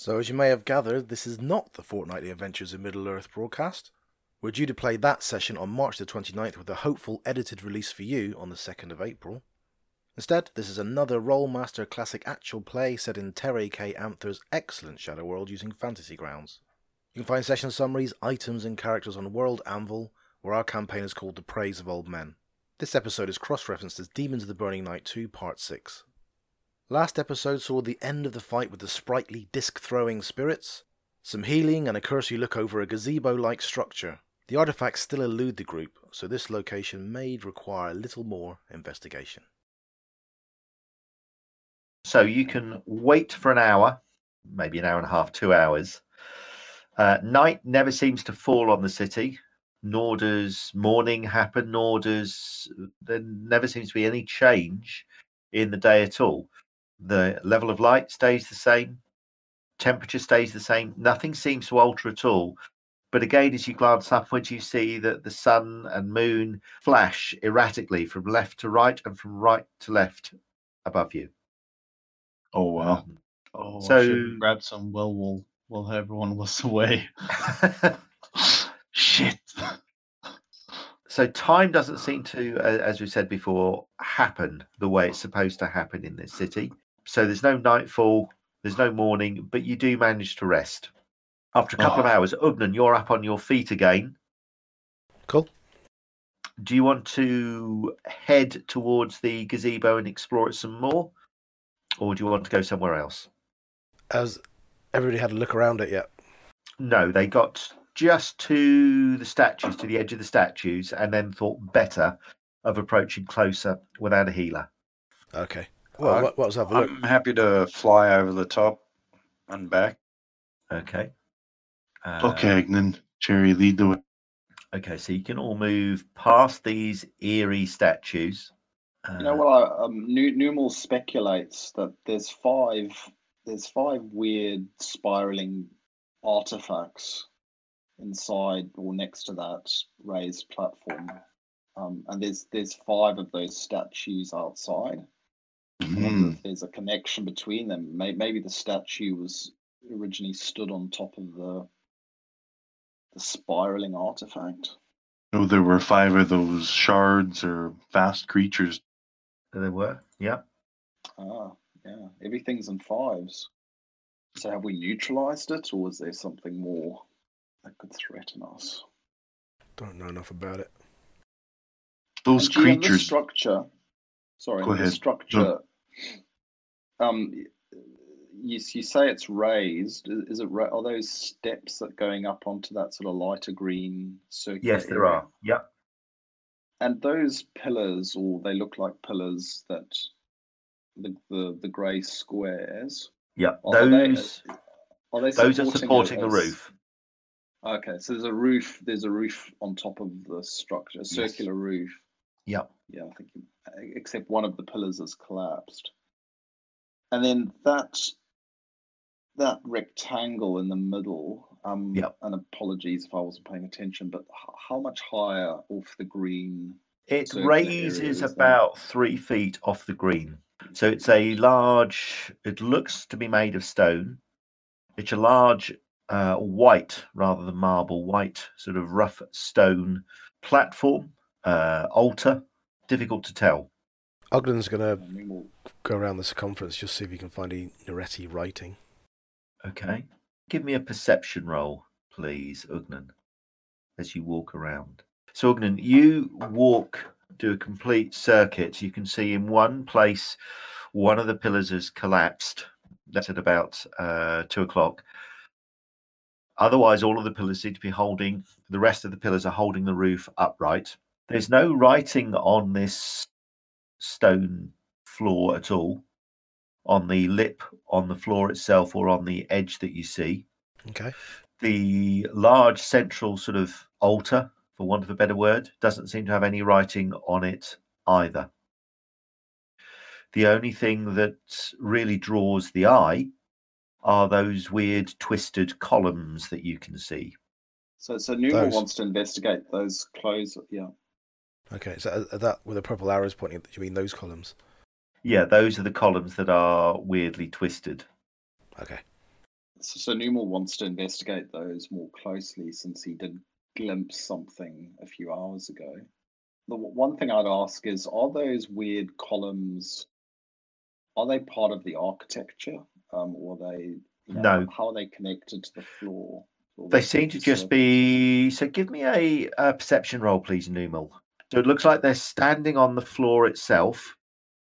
So, as you may have gathered, this is not the Fortnightly Adventures of Middle Earth broadcast. We're due to play that session on March the 29th with a hopeful edited release for you on the 2nd of April. Instead, this is another Rolemaster classic actual play set in Terry K. Amthor's excellent Shadow World using fantasy grounds. You can find session summaries, items, and characters on World Anvil, where our campaign is called The Praise of Old Men. This episode is cross referenced as Demons of the Burning Night 2 Part 6. Last episode saw the end of the fight with the sprightly disc throwing spirits, some healing, and a cursory look over a gazebo like structure. The artifacts still elude the group, so this location may require a little more investigation. So you can wait for an hour, maybe an hour and a half, two hours. Uh, night never seems to fall on the city, nor does morning happen, nor does there never seems to be any change in the day at all. The level of light stays the same, temperature stays the same, nothing seems to alter at all. But again, as you glance upwards, you see that the sun and moon flash erratically from left to right and from right to left above you. Oh wow! Um, Oh, So- grab some well while while everyone was away. Shit. so time doesn't seem to, as we said before, happen the way it's supposed to happen in this city. So there's no nightfall, there's no morning, but you do manage to rest. After a couple of Oh. hours, Ugnan, you're up on your feet again. Cool. Do you want to head towards the gazebo and explore it some more? Or do you want to go somewhere else? Has everybody had a look around it yet? No, they got just to the statues, to the edge of the statues, and then thought better of approaching closer without a healer. Okay. Well, Uh, what, let's have a look. I'm happy to fly over the top and back. Okay. Uh, Okay, then Cherry, lead the way. Okay, so you can all move past these eerie statues. You know Uh, what? I, um, Nu- Numal speculates that there's five. There's five weird spiraling artifacts inside or next to that raised platform, um, and there's there's five of those statues outside. I wonder Hmm. if there's a connection between them. Maybe the statue was originally stood on top of the the spiraling artifact. Oh, there were five of those shards or fast creatures. there were. Yeah. Ah, yeah. Everything's in fives. So have we neutralized it, or is there something more that could threaten us? Don't know enough about it. Those And GM, the creatures. structure. Sorry, Go the ahead. structure. Um, you you say it's raised. Is it ra- are those steps that going up onto that sort of lighter green circular? Yes, there area? are. Yeah. And those pillars, or they look like pillars that the the, the grey squares. Yeah. Are they- Those Are they those are supporting it supporting the roof. Okay, so there's a roof. There's a roof on top of the structure, a circular roof. Yeah. Yeah, I think, you- except one of the pillars has collapsed. And then that that rectangle in the middle. Um, Yep. And apologies if I wasn't paying attention, but h- how much higher off the green? It raises is that? about three feet off the green. So it's a large, it looks to be made of stone. It's a large uh, white rather than marble, white sort of rough stone platform, uh, altar. Difficult to tell. Ogden's going to go around the circumference just see if he can find any Neretti writing. Okay. Give me a perception roll, please, Ugnan, as you walk around. So, Ugnan, you walk, do a complete circuit. You can see in one place, one of the pillars has collapsed. That's at about uh, two o'clock. Otherwise, all of the pillars seem to be holding, the rest of the pillars are holding the roof upright. There's no writing on this stone floor at all on the lip on the floor itself or on the edge that you see. Okay. The large central sort of altar, for want of a better word, doesn't seem to have any writing on it either. The only thing that really draws the eye are those weird twisted columns that you can see. So, so Numa Those. wants to investigate those clothes. Yeah. Okay. So uh, that with the purple arrows pointing, you mean those columns? Yeah, those are the columns that are weirdly twisted. Okay. So, so Numal wants to investigate those more closely since he did glimpse something a few hours ago. The one thing I'd ask is, are those weird columns? Are they part of the architecture, um, or are they? You know, No. How are they connected to the floor? They seem to just surface? be. So give me a, a perception roll, please, Numal. So it looks like they're standing on the floor itself,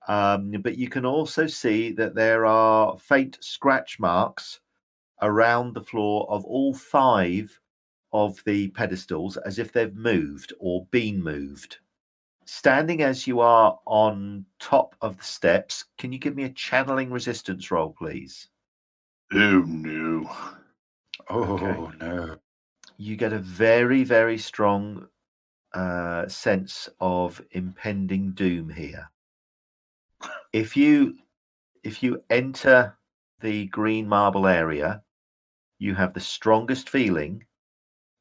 um, but you can also see that there are faint scratch marks around the floor of all five of the pedestals as if they've moved or been moved. Standing as you are on top of the steps, can you give me a channeling resistance roll, please? Oh no. Oh Okay. no. you get a very very strong uh, sense of impending doom here if you if you enter the green marble area you have the strongest feeling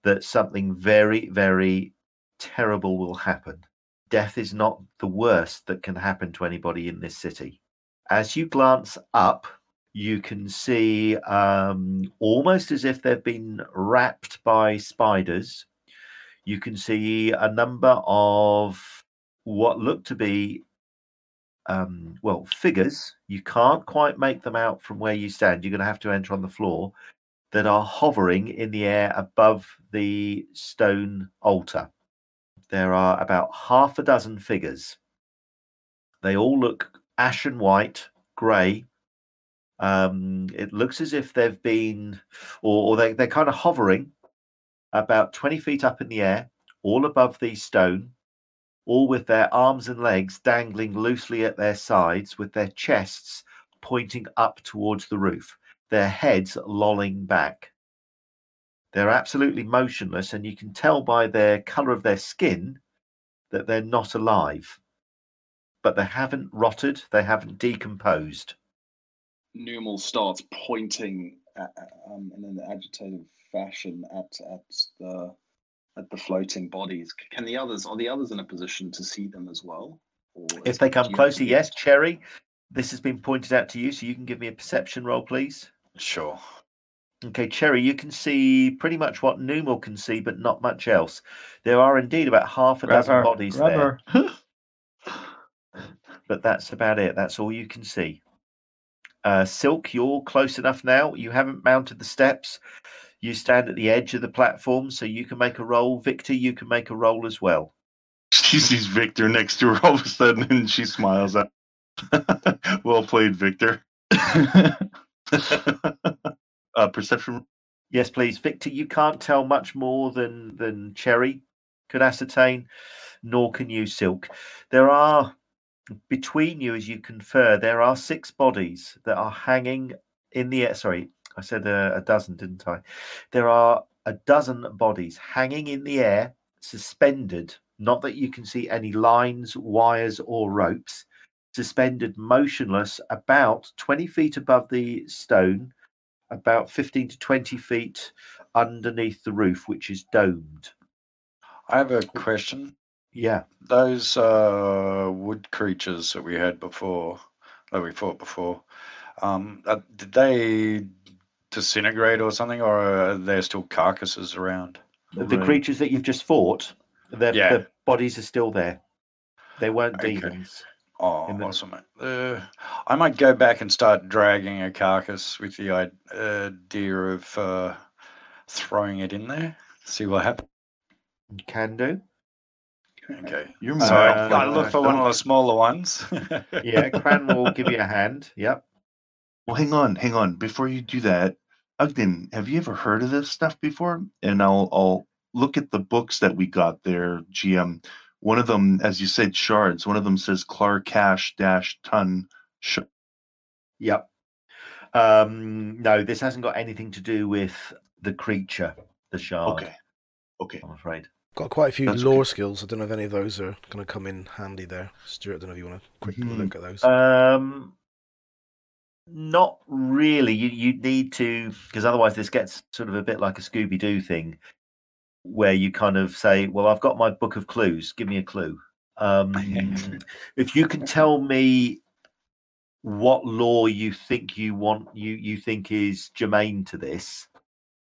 that something very very terrible will happen death is not the worst that can happen to anybody in this city as you glance up you can see um, almost as if they've been wrapped by spiders. You can see a number of what look to be, um, well, figures. You can't quite make them out from where you stand. You're going to have to enter on the floor that are hovering in the air above the stone altar. There are about half a dozen figures. They all look ashen white, grey, um, it looks as if they've been, or, or they, they're kind of hovering about 20 feet up in the air, all above the stone, all with their arms and legs dangling loosely at their sides, with their chests pointing up towards the roof, their heads lolling back. They're absolutely motionless, and you can tell by their color of their skin that they're not alive. But they haven't rotted, they haven't decomposed. Numal starts pointing at, um, in an agitated fashion at at the at the floating bodies. Can the others are the others in a position to see them as well? Or If they come you closer, to be- yes, Cherry. This has been pointed out to you, so you can give me a perception roll, please. Sure. Okay, Cherry, you can see pretty much what Numal can see, but not much else. There are indeed about half a Grab dozen her, bodies grab there, but that's about it. That's all you can see. Uh, Silk, you're close enough now. You haven't mounted the steps. You stand at the edge of the platform, so you can make a roll. Victor, you can make a roll as well. She sees Victor next to her all of a sudden and she smiles at Well played, Victor. uh, perception. Yes, please, Victor. You can't tell much more than than Cherry could ascertain, nor can you, Silk. There are between you, as you confer, there are six bodies that are hanging in the air. Sorry, I said a, a dozen, didn't I? There are a dozen bodies hanging in the air, suspended. Not that you can see any lines, wires, or ropes. Suspended, motionless, about 20 feet above the stone, about 15 to 20 feet underneath the roof, which is domed. I have a question. Yeah. Those uh, wood creatures that we had before, that we fought before, um, uh, did they disintegrate or something, or are there still carcasses around? The Right. creatures that you've just fought, their, Yeah. their bodies are still there. They weren't Okay. demons. Oh, the- awesome. Uh, I might go back and start dragging a carcass with the idea of uh, throwing it in there, see what happens. Can do. Okay. You're So Uh, I, I look for one of the smaller ones. Yeah, Cran will give you a hand. Yep. Well, hang on, hang on. Before you do that, Ogden, have you ever heard of this stuff before? And I'll I'll look at the books that we got there, GM. One of them, as you said, shards. One of them says Clark Cash dash ton. Sh- Yep. Um, no, this hasn't got anything to do with the creature, the shard. okay, okay. I'm afraid. Got quite a few That's lore okay. skills. I don't know if any of those are going to come in handy there. Stuart, I don't know if you want to quickly Mhm. look at those. Um, not really. You you need to because otherwise this gets sort of a bit like a Scooby Doo thing, where you kind of say, "Well, I've got my book of clues. Give me a clue." Um, if you can tell me what lore you think you want you you think is germane to this,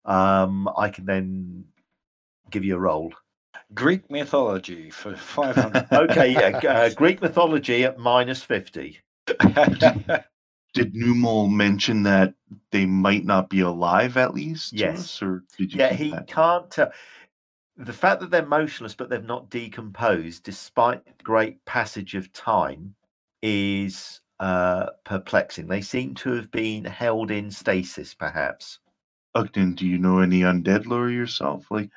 um, I can then give you a roll. Greek mythology for 500. Okay, yeah, uh, Greek mythology at minus fifty. Did Numal mention that they might not be alive at least? Yes. us, or did you? Yeah, he that? can't tell. The fact that they're motionless but they've not decomposed, despite the great passage of time, is uh, perplexing. They seem to have been held in stasis, perhaps. Ugden, do you know any undead lore yourself? Like,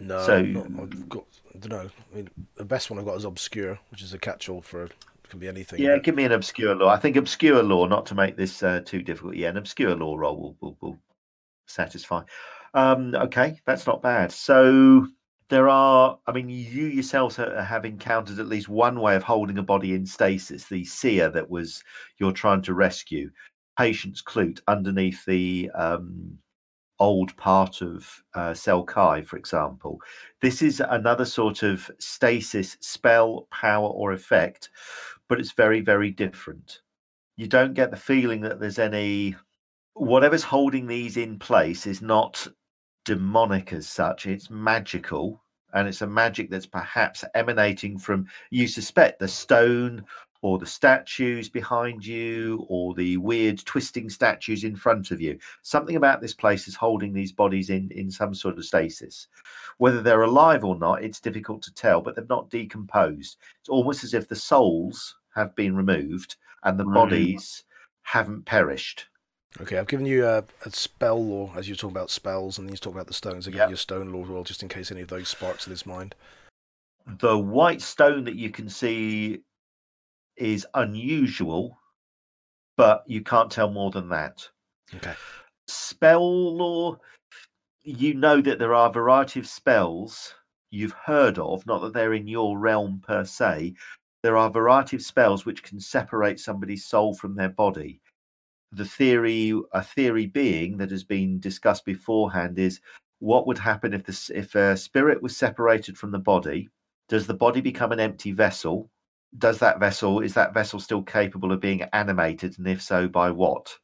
No, So- not, I've got. I don't know. I mean, the best one I've got is obscure, which is a catch-all for it can be anything. Yeah, but- give me an obscure lore. I think obscure lore, not to make this uh, too difficult. Yeah, an obscure law roll will, will, will satisfy. Um, okay, that's not bad. So there are, I mean, you yourselves have encountered at least one way of holding a body in stasis. The seer that was you're trying to rescue, Patience Clute, underneath the um, old part of uh, Selkai, for example. This is another sort of stasis spell, power, or effect, but it's very, very different. You don't get the feeling that there's any. Whatever's holding these in place is not demonic as such, it's magical. And it's a magic that's perhaps emanating from, you suspect, the stone or the statues behind you or the weird twisting statues in front of you. Something about this place is holding these bodies in, in some sort of stasis. Whether they're alive or not, it's difficult to tell, but they've not decomposed. It's almost as if the souls have been removed and the Right. bodies haven't perished. Okay, I've given you a, a spell law as you were talking about spells, and then you talk about the stones. I've given Yep. you a stone law as well, just in case any of those sparks in his mind. The white stone that you can see is unusual, but you can't tell more than that. Okay. spell law you know that there are a variety of spells you've heard of not that they're in your realm per se there are a variety of spells which can separate somebody's soul from their body the theory a theory being that has been discussed beforehand is what would happen if this if a spirit was separated from the body does the body become an empty vessel does that vessel is that vessel still capable of being animated and if so by what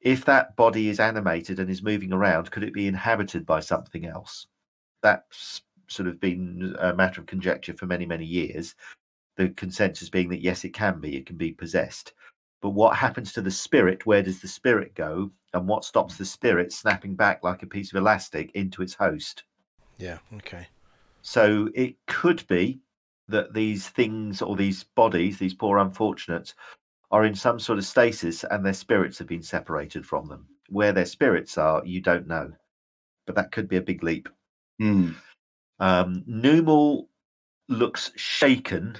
if that body is animated and is moving around, could it be inhabited by something else? That's sort of been a matter of conjecture for many, many years. The consensus being that yes, it can be, it can be possessed. But what happens to the spirit? Where does the spirit go? And what stops the spirit snapping back like a piece of elastic into its host? Yeah. Okay. So it could be that these things or these bodies, these poor unfortunates, are in some sort of stasis and their spirits have been separated from them. Where their spirits are, you don't know. But that could be a big leap. Hmm. Um, Numal looks shaken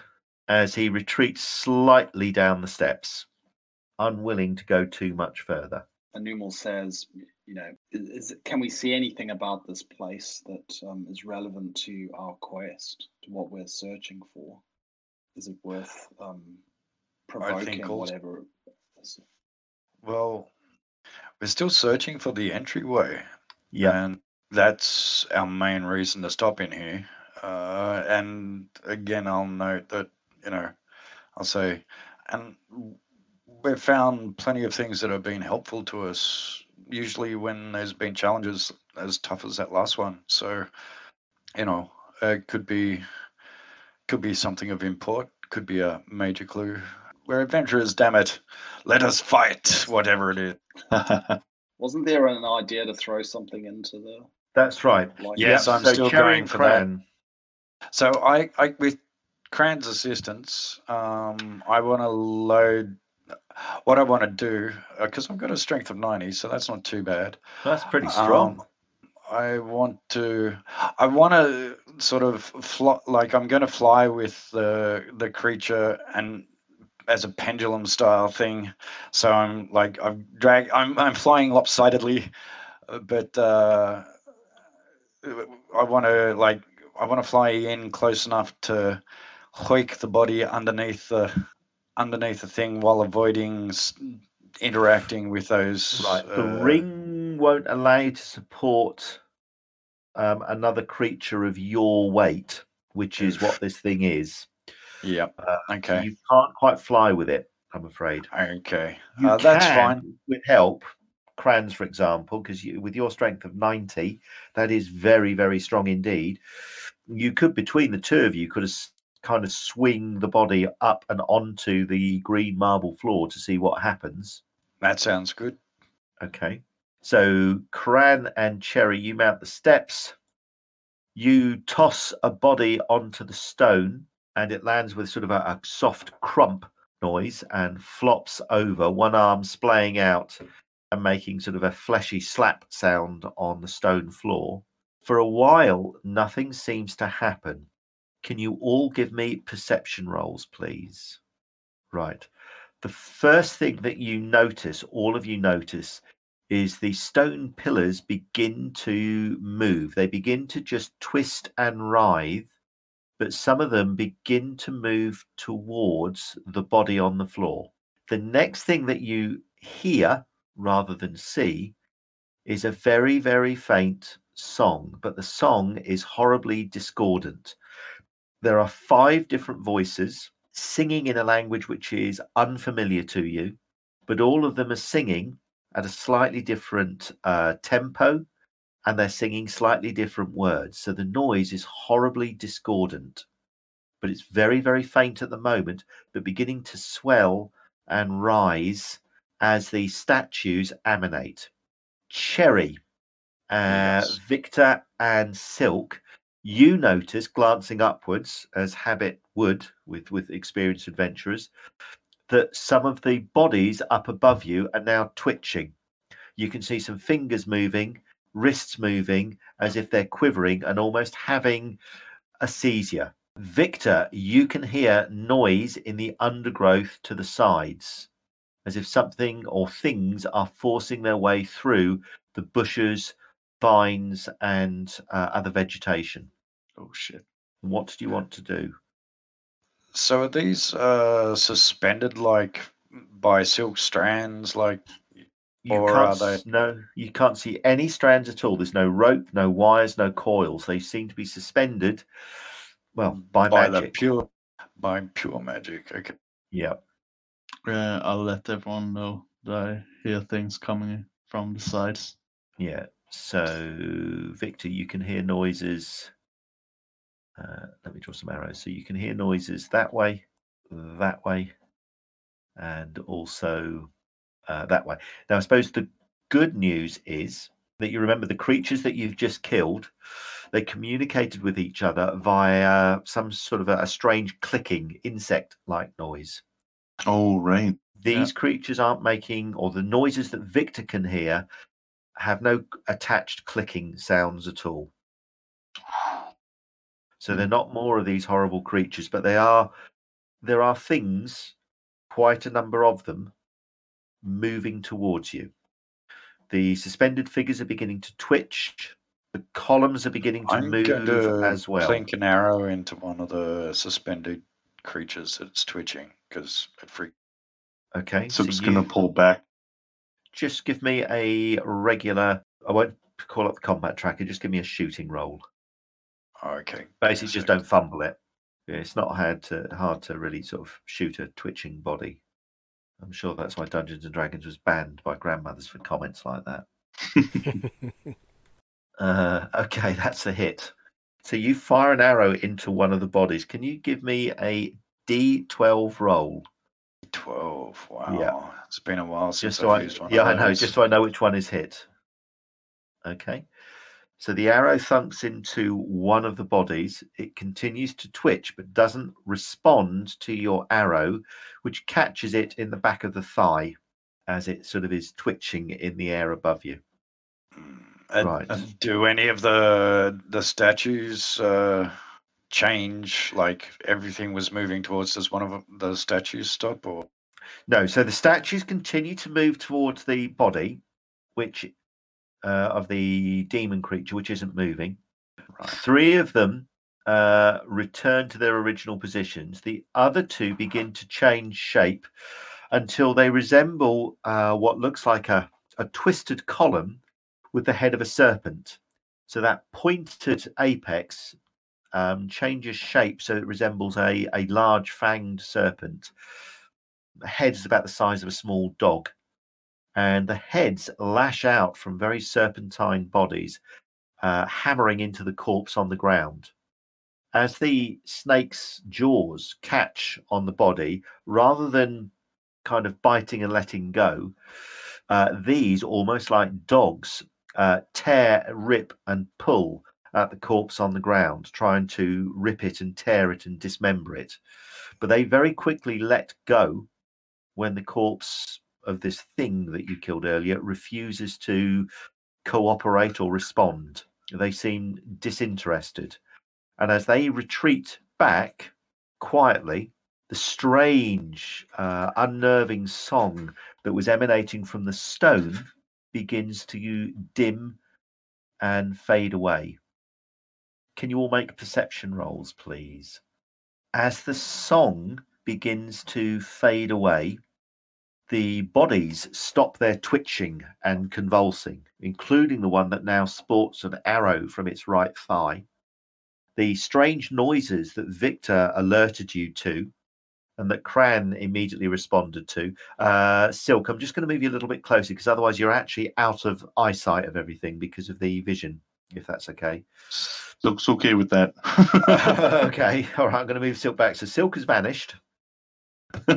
as he retreats slightly down the steps, unwilling to go too much further. And Numal says, you know, is, is can we see anything about this place that um, is relevant to our quest, to what we're searching for? Is it worth um, provoking also- whatever? well, we're still searching for the entryway. Yeah. And that's our main reason to stop in here. Uh, and again, I'll note that, you know, I'll say, and we've found plenty of things that have been helpful to us, usually when there's been challenges as tough as that last one. So, you know, it could be could be something of import, could be a major clue. We're adventurers, damn it. Let us fight, whatever it is. Wasn't there an idea to throw something into the? That's right. Like, Yes, I'm still Cherry going and for that. So I, I with Cran's assistance, um, I want to load. What I want to do, because I've got a strength of ninety, so that's not too bad. That's pretty strong. Um, I want to. I want to sort of fly, like I'm going to fly with the the creature and as a pendulum style thing. So I'm like I'm drag. I'm I'm flying lopsidedly, uh, but uh, I want to like I want to fly in close enough to hoik the body underneath the underneath the thing while avoiding s- interacting with those. Right. The uh, ring won't allow you to support um, another creature of your weight, which is what this thing is. Yeah. Uh, Okay. you can't quite fly with it. I'm afraid. Okay, uh, that's fine. With help, crans, for example, because you, with your strength of 90, that is very, very strong indeed. You could, between the two of you, could have kind of swing the body up and onto the green marble floor to see what happens. That sounds good. Okay. So, Cran and Cherry, you mount the steps. You toss a body onto the stone, and it lands with sort of a, a soft crump noise and flops over, one arm splaying out and making sort of a fleshy slap sound on the stone floor. For a while, nothing seems to happen. Can you all give me perception rolls, please? Right. The first thing that you notice, all of you notice, is the stone pillars begin to move. They begin to just twist and writhe, but some of them begin to move towards the body on the floor. The next thing that you hear rather than see is a very, very faint song, but the song is horribly discordant. There are five different voices singing in a language which is unfamiliar to you, but all of them are singing at a slightly different uh, tempo and they're singing slightly different words. So the noise is horribly discordant, but it's very, very faint at the moment, but beginning to swell and rise as the statues emanate. Cherry, uh, Yes. Victor, and Silk, you notice glancing upwards, as habit would with, with experienced adventurers, that some of the bodies up above you are now twitching. You can see some fingers moving, wrists moving, as if they're quivering and almost having a seizure. Victor, you can hear noise in the undergrowth to the sides, as if something or things are forcing their way through the bushes, vines, and uh, other vegetation. Oh shit. What do you want to do? So are these uh, suspended like by silk strands? Like You Or can't are they- no, you can't see any strands at all. There's no rope, no wires, no coils. They seem to be suspended, well, by, by magic. the pure by pure magic? Okay. Yeah. Uh, I'll let everyone know that I hear things coming from the sides. Yeah. So, Victor, you can hear noises. Uh, let me draw some arrows. So you can hear noises that way, that way, and also uh, that way. Now, I suppose the good news is that you remember the creatures that you've just killed. They communicated with each other via some sort of a, a strange clicking insect-like noise. Oh right. These creatures aren't making, or the noises that Victor can hear have no attached clicking sounds at all. So they're hmm. not more of these horrible creatures, but they are. There are things, quite a number of them, moving towards you. The suspended figures are beginning to twitch. The columns are beginning to I'm move going to as well. clink an arrow into one of the suspended creatures that's twitching because it freaked. Okay, So so it's you gonna pull back. Just give me a regular. I won't call up the combat tracker. Just give me a shooting roll. Okay. Basically, a just sec. don't fumble it. Yeah, It's not hard to hard to really sort of shoot a twitching body. I'm sure that's why Dungeons and Dragons was banned by grandmothers for comments like that. Uh, okay, that's a hit. So you fire an arrow into one of the bodies. Can you give me a D12 roll? 12. Wow. It's been a while since Just so I've I, used one yeah, I know. Just so I know which one is hit. Okay. So the arrow thunks into one of the bodies. It continues to twitch, but doesn't respond to your arrow, which catches it in the back of the thigh as it sort of is twitching in the air above you. Mm, uh, Right. uh, do any of the the statues uh, change? Like everything was moving towards does one of the statues stop or No, so the statues continue to move towards the body, which uh, of the demon creature, which isn't moving. Right. Three of them uh, return to their original positions. The other two begin to change shape until they resemble uh, what looks like a, a twisted column with the head of a serpent. So that pointed apex um, changes shape so it resembles a, a large fanged serpent. The head is about the size of a small dog. And the heads lash out from very serpentine bodies, uh, hammering into the corpse on the ground. As the snake's jaws catch on the body, rather than kind of biting and letting go, uh, these, almost like dogs, uh, tear, rip, and pull at the corpse on the ground, trying to rip it and tear it and dismember it. But they very quickly let go when the corpse of this thing that you killed earlier refuses to cooperate or respond. They seem disinterested. And as they retreat back quietly, the strange, uh, unnerving song that was emanating from the stone begins to dim and fade away. Can you all make perception rolls, please? As the song begins to fade away, the bodies stop their twitching and convulsing, including the one that now sports an arrow from its right thigh. The strange noises that Victor alerted you to and that Cran immediately responded to. Uh, Silk, I'm just going to move you a little bit closer because otherwise you're actually out of eyesight of everything because of the vision, if that's okay. Silk's okay with that. okay, all right, I'm going to move Silk back. So Silk has vanished.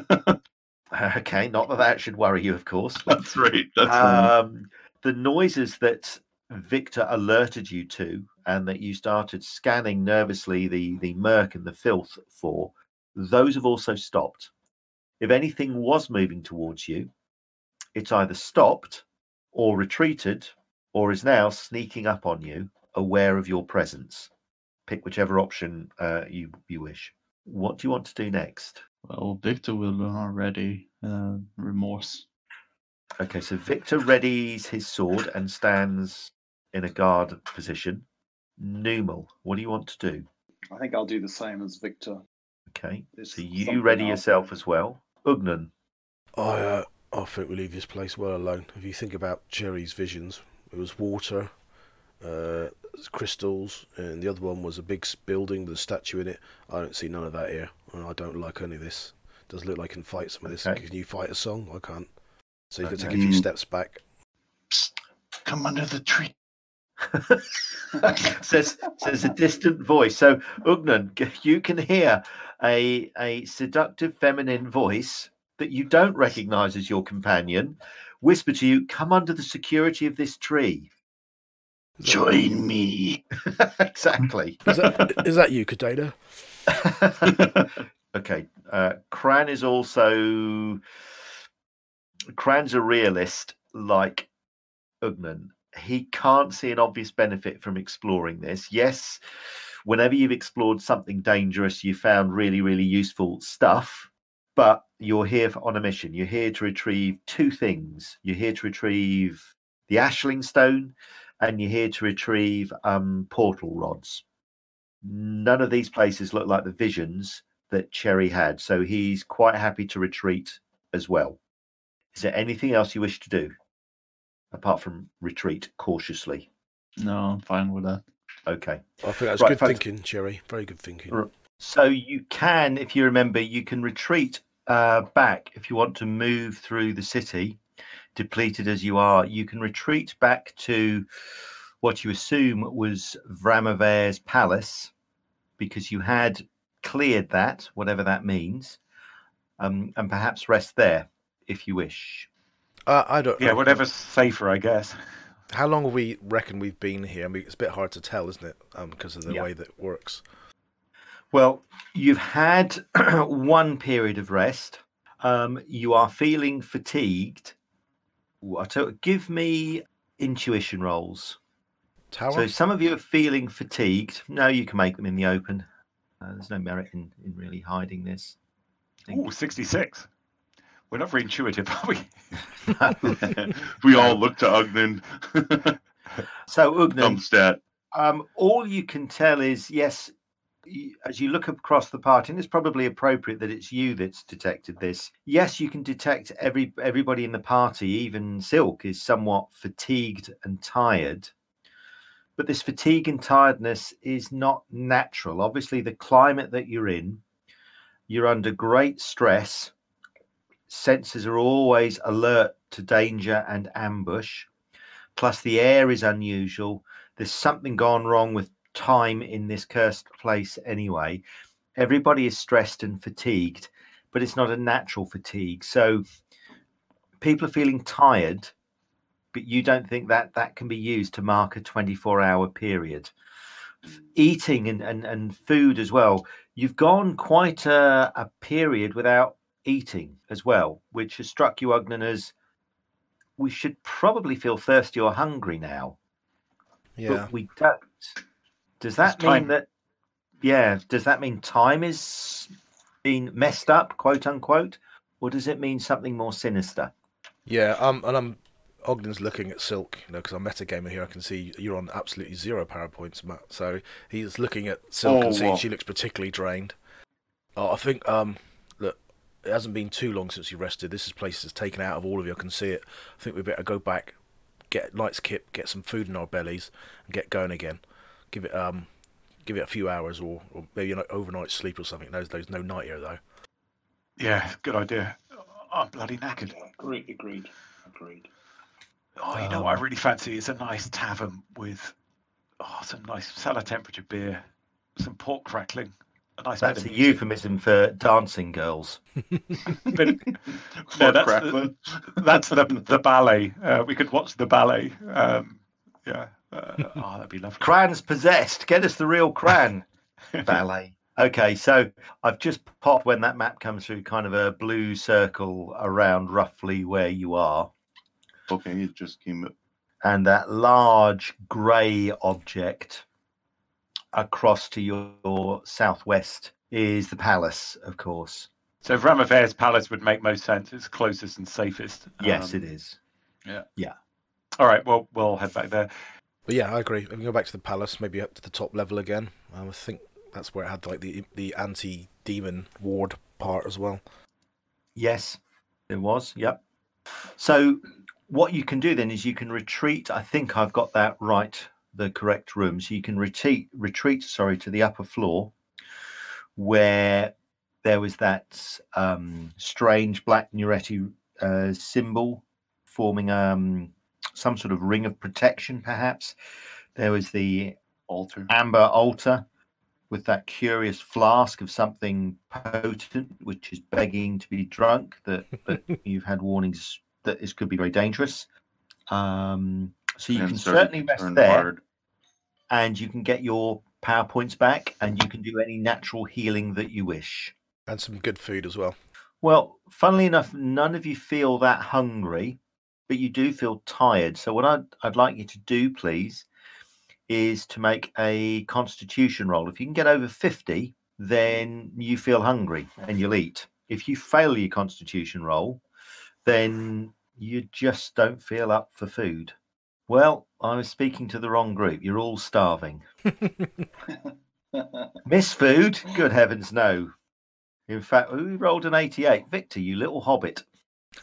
okay, not that that should worry you, of course. That's right. That's um, the noises that Victor alerted you to, and that you started scanning nervously the the murk and the filth for, those have also stopped. If anything was moving towards you, it's either stopped or retreated, or is now sneaking up on you, aware of your presence. Pick whichever option uh, you you wish. What do you want to do next? Well, Victor will already uh, remorse. Okay, so Victor readies his sword and stands in a guard position. Numal, what do you want to do? I think I'll do the same as Victor. Okay, It's so you ready I'll- yourself as well. Ugnan, I, uh, I think we leave this place well alone. If you think about Jerry's visions, it was water, uh, crystals, and the other one was a big building with a statue in it. I don't see none of that here, and I don't like any of this. Does look like I can fight some of this. Okay. Can you fight a song? I can't. So you can take Okay. a few Mm. steps back. Psst, come under the tree. says says a distant voice. So Ugnan, you can hear a a seductive feminine voice that you don't recognise as your companion whisper to you, "Come under the security of this tree." Is that- Join me. exactly. Is that, is that you, Kadena? okay. Uh, Cran is also Cran's a realist like Ugnan. He can't see an obvious benefit from exploring this. Yes, whenever you've explored something dangerous, you found really, really useful stuff. But you're here for, on a mission. You're here to retrieve two things. You're here to retrieve the Ashling Stone, and you're here to retrieve um, portal rods none of these places look like the visions that Cherry had. So he's quite happy to retreat as well. Is there anything else you wish to do apart from retreat cautiously? No, I'm fine with that. Okay. I think that's Right, good folks. thinking, Cherry. Very good thinking. So you can, if you remember, you can retreat uh, back if you want to move through the city, depleted as you are. You can retreat back to what you assume was Vramaver's palace because you had cleared that, whatever that means, um, and perhaps rest there if you wish. Uh, I don't. Yeah, whatever's safer, I guess. How long have we reckon we've been here? I mean, it's a bit hard to tell, isn't it? Um, because of the Yeah. way that it works. Well, you've had one period of rest. Um, you are feeling fatigued. Ooh, I tell, give me intuition rolls. Tower. So some of you are feeling fatigued. No, you can make them in the open. Uh, there's no merit in, in really hiding this. Ooh, 66. We're not very intuitive, are we? we all look to Ugnan. so, Ugnan, um, all you can tell is yes. As you look across the party, and it's probably appropriate that it's you that's detected this. Yes, you can detect every everybody in the party, even Silk, is somewhat fatigued and tired. But this fatigue and tiredness is not natural. Obviously, the climate that you're in, you're under great stress. senses are always alert to danger and ambush. Plus, the air is unusual. There's something gone wrong with time in this cursed place anyway. Everybody is stressed and fatigued, but it's not a natural fatigue. So people are feeling tired, but you don't think that that can be used to mark a 24 hour period. Eating and, and, and food as well. You've gone quite a, a period without eating as well, which has struck you, Ugnan, as we should probably feel thirsty or hungry now, Yeah. but we don't. Does that It's mean time. that? Yeah. Does that mean time is being messed up, quote unquote, or does it mean something more sinister? Yeah, um, and I'm Ogden's looking at Silk, you know, because I'm metagamer here. I can see you're on absolutely zero power points, Matt. So he's looking at Silk Oh, and seeing she looks particularly drained. Oh, I think, um, look, it hasn't been too long since you rested. This is place is taken out of all of you. I can see it. I think we better go back, get lights kip, get some food in our bellies, and get going again. Give it, um, give it a few hours or, or maybe an overnight sleep or something. There's, there's no night here though. Yeah, good idea. I'm bloody knackered. Agreed, agreed, agreed. Oh, you know what I really fancy is a nice tavern with oh, some nice cellar temperature beer, some pork crackling, a nice That's a music. euphemism for dancing girls. Bit- Pork that's the- That's the the ballet. Uh, we could watch the ballet. Um, yeah. Uh, oh, that'd be lovely. Cran's possessed. Get us the real Cran. ballet. Okay, so I've just popped when that map comes through, kind of a blue circle around roughly where you are, Okay, it just came up. and that large grey object across to your southwest is the palace, of course. So Ramafair's palace would make most sense. It's closest and safest. Yes, Um, it is. All right. Well, we'll head back there. But yeah, I agree. If We go back to the palace, maybe up to the top level again. Um, I think that's where it had like the the anti demon ward part as well. Yes, it was. Yep. So what you can do then is you can retreat. I think I've got that right, the correct room. So you can retreat, retreat, sorry, to the upper floor where there was that um, strange black Nuretti uh, symbol forming um, some sort of ring of protection, perhaps. There was the Altar. amber altar with that curious flask of something potent, which is begging to be drunk. That, but you've had warnings that this could be very dangerous. Um, so you And can started certainly rest there, hard. and you can get your power points back, and you can do any natural healing that you wish. And some good food as well. Well, funnily enough, none of you feel that hungry, but you do feel tired. So, what I'd, I'd like you to do, please, is to make a constitution roll. If you can get over 50, then you feel hungry and you'll eat. If you fail your constitution roll, then you just don't feel up for food. Well, I was speaking to the wrong group. You're all starving. Miss food? Good heavens, no. In fact, we rolled an 88. Victor, you little hobbit.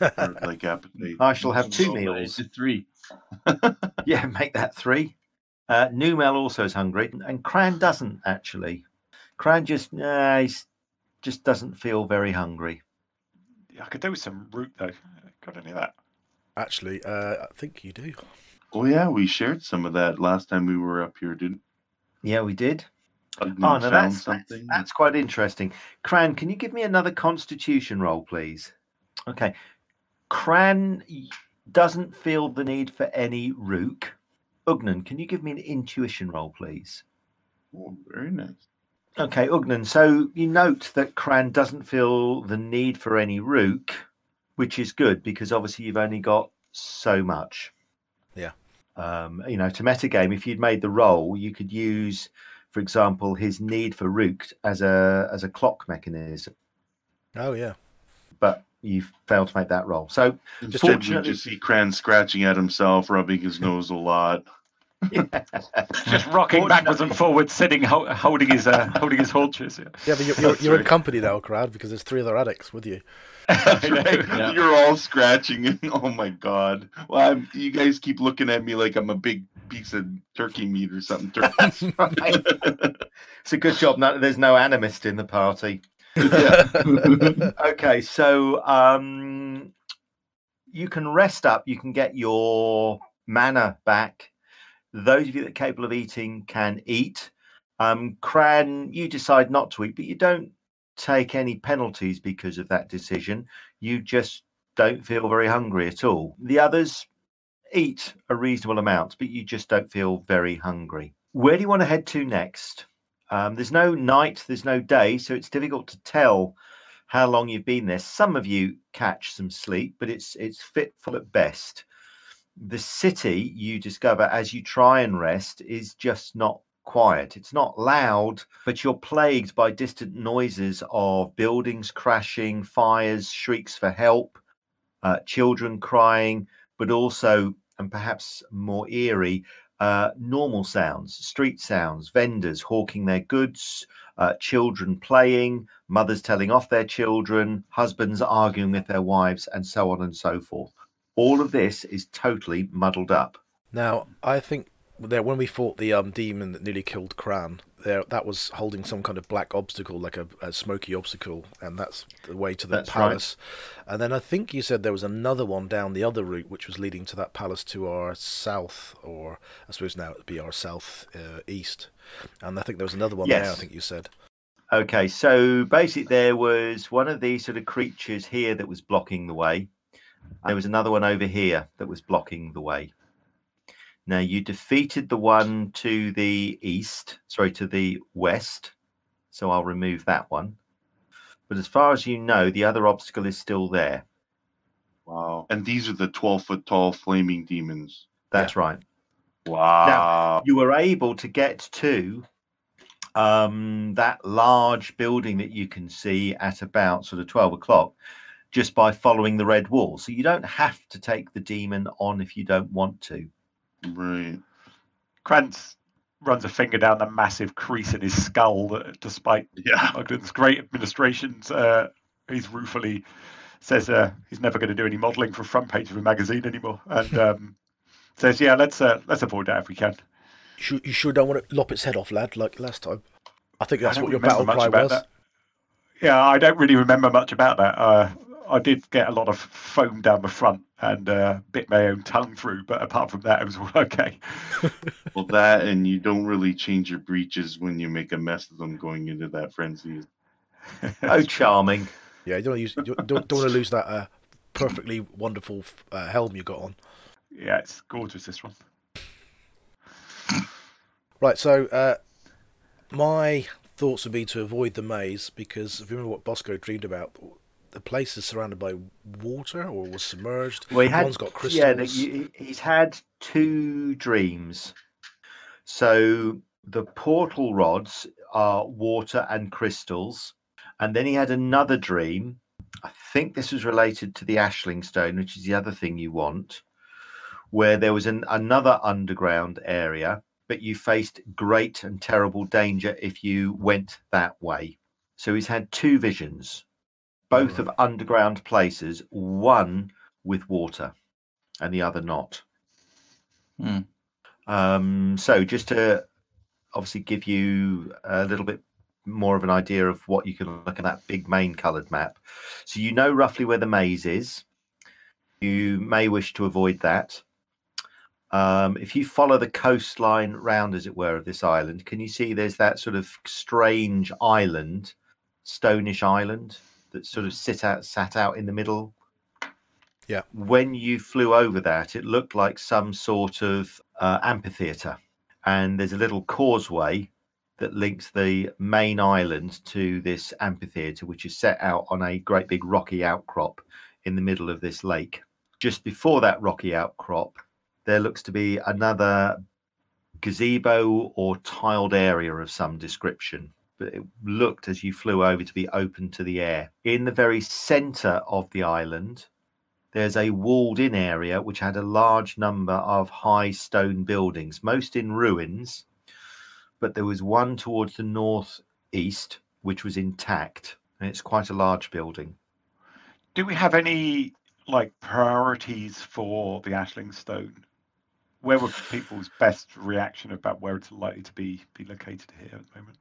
Or like appetite. I shall have two meals. Three. Yeah, make that three. Uh, Numal also is hungry, and Cran doesn't actually. Cran just, uh, he's, just doesn't feel very hungry. Yeah, I could do with some root though. Got any of that? Actually, uh, I think you do. Oh yeah, we shared some of that last time we were up here, didn't? Yeah, we did. Oh, no, found that's, that's, that's quite interesting. Cran, can you give me another constitution roll, please? Okay. Cran doesn't feel the need for any rook. Ugnan, can you give me an intuition roll, please? Oh, very nice. Okay, Ugnan. So you note that Cran doesn't feel the need for any rook, which is good because obviously you've only got so much. Yeah. Um, you know, to metagame, if you'd made the roll, you could use, for example, his need for rook as a as a clock mechanism, Oh yeah. but you've failed to make that roll. So Instead, we Fortunately- just see Cran scratching at himself, rubbing his nose a lot. Just rocking backwards and forwards, sitting, ho- holding his uh, holding his haunches. Yeah. Yeah, but you're, you're, you're in company now, crowd, because there's three other addicts with you. I know. Yeah. You're all scratching, oh my god! Well, I'm, you guys keep looking at me like I'm a big piece of turkey meat or something. Tur- That's right. it's a good job. No, there's no animist in the party. okay, so um, you can rest up. You can get your mana back. Those of you that are capable of eating can eat. Um, Cran, you decide not to eat, but you don't take any penalties because of that decision. You just don't feel very hungry at all. The others eat a reasonable amount, but you just don't feel very hungry. Where do you want to head to next? Um, there's no night, there's no day, so it's difficult to tell how long you've been there. Some of you catch some sleep, but it's it's fitful at best. The city you discover as you try and rest is just not quiet. It's not loud, but you're plagued by distant noises of buildings crashing, fires, shrieks for help, uh, children crying, but also, and perhaps more eerie, uh, normal sounds, street sounds, vendors hawking their goods, uh, children playing, mothers telling off their children, husbands arguing with their wives, and so on and so forth. All of this is totally muddled up. Now, I think there when we fought the um, demon that nearly killed Cran, there that was holding some kind of black obstacle, like a, a smoky obstacle, and that's the way to the That's right. palace. And then I think you said there was another one down the other route, which was leading to that palace to our south, or I suppose now it'd be our south uh, east. And I think there was another one there. I think you said. Okay, so basically, there was one of these sort of creatures here that was blocking the way. There was another one over here that was blocking the way. Now, you defeated the one to the east, sorry, to the west. So I'll remove that one. But as far as you know, the other obstacle is still there. Wow. And these are the 12 foot tall flaming demons. That's right. Wow. Now, you were able to get to um, that large building that you can see at about sort of 12 o'clock just by following the red wall. So you don't have to take the demon on if you don't want to. Right. Krantz runs a finger down the massive crease in his skull that, despite Yeah. Ogden's great administrations, uh, he's ruefully says uh, he's never going to do any modelling for front page of a magazine anymore, and um, says, "Yeah, let's uh, let's avoid that if we can." You sure, you sure don't want to lop its head off, lad, like last time? I think that's I what your remember battle much cry about was. that. Yeah, I don't really remember much about that. Uh, I did get a lot of foam down the front and uh, bit my own tongue through, but apart from that, it was all okay. Well, that and you don't really change your breeches when you make a mess of them going into that frenzy. Oh, charming. Yeah, you don't want to use, you don't, don't want to lose that uh, perfectly wonderful uh, helm you got on. yeah, it's gorgeous this one. Right, so uh, my thoughts would be to avoid the maze because if you remember what Bosco dreamed about, the place is surrounded by water or was submerged. Well, he had, One's got yeah, crystals. you- he's had two dreams. So the portal rods are water and crystals. And then he had another dream. I think this was related to the Ashling Stone, which is the other thing you want, where there was an, another underground area, but you faced great and terrible danger if you went that way. So he's had two visions, both of underground places, one with water and the other not. Hmm. Um, so just to obviously give you a little bit more of an idea of what you can look at that big main coloured map. So you know roughly where the maze is. You may wish to avoid that. Um, if you follow the coastline round, as it were, of this island, can you see there's that sort of strange island, stonish island, that sort of sit out, sat out in the middle? Yeah. When you flew over that, it looked like some sort of uh, amphitheatre, and there's a little causeway that links the main island to this amphitheatre, which is set out on a great big rocky outcrop in the middle of this lake. Just before that rocky outcrop, there looks to be another gazebo or tiled area of some description. But it looked as you flew over to be open to the air. In the very center of the island, there's a walled in area which had a large number of high stone buildings, most in ruins, but there was one towards the northeast which was intact, and it's quite a large building. Do we have any like priorities for the Ashling Stone? Where would people's best reaction about where it's likely to be be located here at the moment?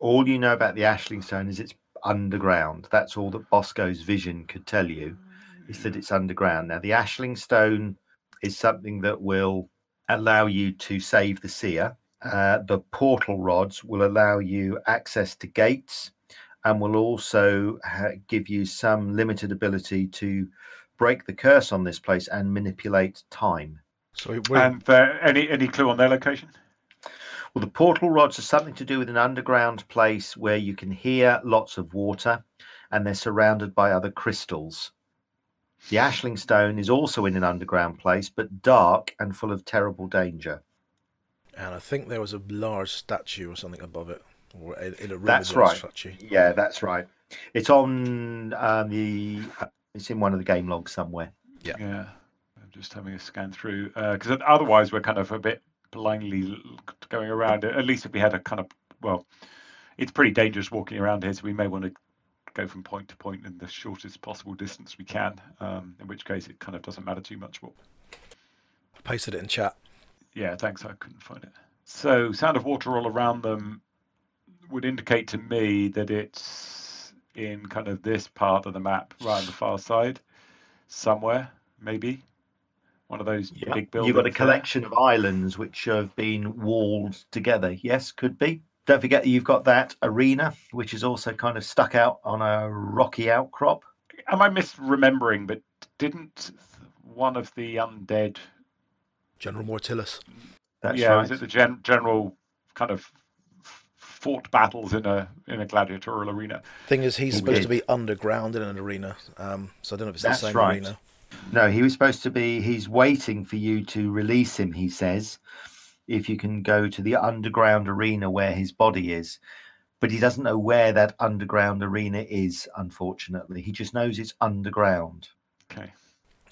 All you know about the Ashling Stone is it's underground. That's all that Bosco's vision could tell you, is that it's underground. Now, the Ashling Stone is something that will allow you to save the seer. Uh, the portal rods will allow you access to gates and will also ha- give you some limited ability to break the curse on this place and manipulate time. So we're, And uh, any any clue on their location? Well, the portal rods are something to do with an underground place where you can hear lots of water and they're surrounded by other crystals. The Ashling Stone is also in an underground place, but dark and full of terrible danger. and I think there was a large statue or something above it, or in in a room That's with a large right. statue. Yeah, that's right. It's on um, the. It's in one of the game logs somewhere. Yeah. Yeah, I'm just having a scan through because otherwise we're kind of a bit blindly going around. At least if we had a kind of well, it's pretty dangerous walking around here, so we may want to go from point to point in the shortest possible distance we can. Um, in which case, it kind of doesn't matter too much what I pasted it in chat. Yeah, thanks. I couldn't find it. So, sound of water all around them would indicate to me that it's in kind of this part of the map, right on the far side, somewhere, maybe. One of those Yeah. big buildings. You've got a there. collection of islands which have been walled together. Yes, could be. Don't forget you've got that arena, which is also kind of stuck out on a rocky outcrop. Am I misremembering? But didn't one of the undead? General Mortilis. That's yeah, right. was it the gen- general kind of fought battles in a in a gladiatorial arena? Thing is, he's supposed to be underground in an arena, um, so I don't know if it's That's the same right. arena. No, he was supposed to be. He's waiting for you to release him. He says, if you can go to the underground arena where his body is, but he doesn't know where that underground arena is. Unfortunately, he just knows it's underground. Okay.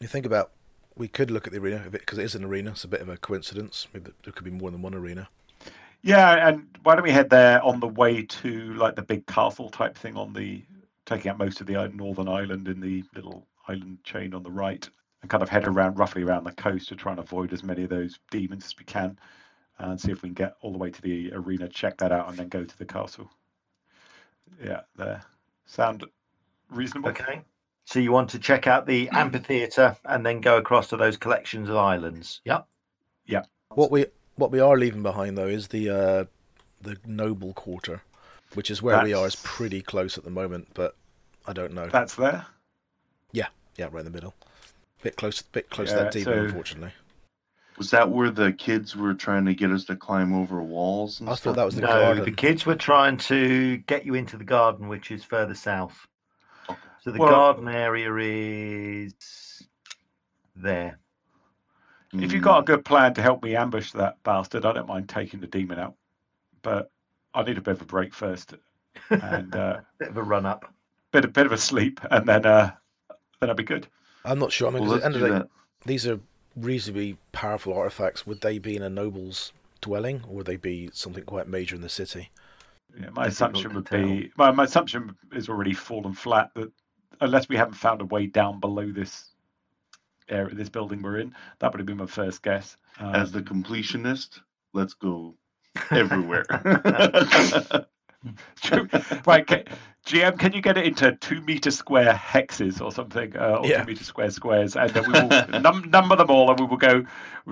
You think about, we could look at the arena because it is an arena. It's a bit of a coincidence. Maybe there could be more than one arena. Yeah, and why don't we head there on the way to like the big castle type thing on the taking out most of the northern island in the little island chain on the right, and kind of head around roughly around the coast to try and avoid as many of those demons as we can, and see if we can get all the way to the arena, check that out, and then go to the castle. Yeah, there. Sound reasonable? Okay. So you want to check out the amphitheater and then go across to those collections of islands. Yep. Yep. What we what we are leaving behind though is the uh, the noble quarter, which is where we are. Is pretty close at the moment, but I don't know. That's there. Yeah, yeah, right in the middle. Bit close, bit close to that demon, so- unfortunately. Was that where the kids were trying to get us to climb over walls? And I stuff? thought that was the no, garden. the kids were trying to get you into the garden, which is further south. So the Well- garden area is there. If you've Mm. got a good plan to help me ambush that bastard, I don't mind taking the demon out, but I need a bit of a break first, and uh, Bit of a run up. bit a bit of a sleep, and then uh, then I'll be good. I'm not sure. I mean, Well, 'cause at the end of the day, that. these are reasonably powerful artifacts. Would they be in a noble's dwelling, or would they be something quite major in the city? Yeah, my Difficult assumption would tell. be my, my assumption is already fallen flat that unless we haven't found a way down below this area, this building we're in, that would have been my first guess. Um, As the completionist, let's go everywhere. right, ca GM, can you get it into two meter square hexes or something, uh, or Yeah. two meter square squares, and then we will num- number them all, and we will go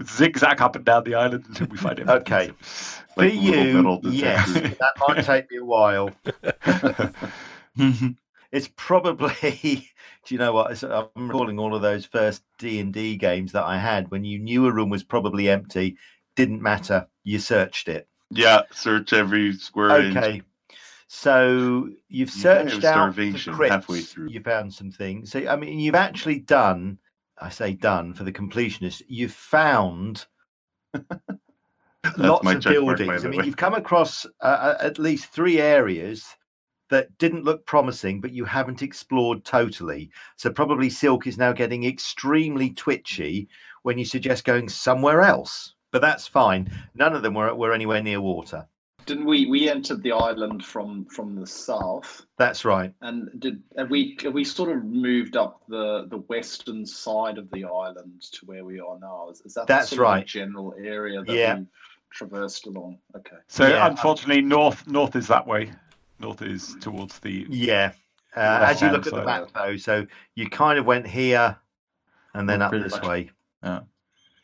zigzag up and down the island until we find it. Okay. For Like little you, metal yes, that might take me a while. It's probably. Do you know what? I'm recalling all of those first D and D games that I had when you knew a room was probably empty. Didn't matter. You searched it. yeah, search every square inch. So you've You searched out the starvation halfway crypts. through. You found some things. So I mean, you've actually done. I say done for the completionist. You've found lots of buildings. I mean, way. you've come across uh, uh, at least three areas that didn't look promising, but you haven't explored totally. So probably Silk is now getting extremely twitchy when you suggest going somewhere else. But that's fine. None of them were, were anywhere near water. Didn't we? We entered the island from from the south, That's right. and did have we? Have we sort of moved up the the western side of the island to where we are now? Is, is that That's the right. general area that Yeah. we traversed along. Okay. So Yeah. unfortunately, north north is that way. North is towards the Yeah. Uh, as you look at the Left-hand map, though, so you kind of went here and then Well, up this much. way. yeah.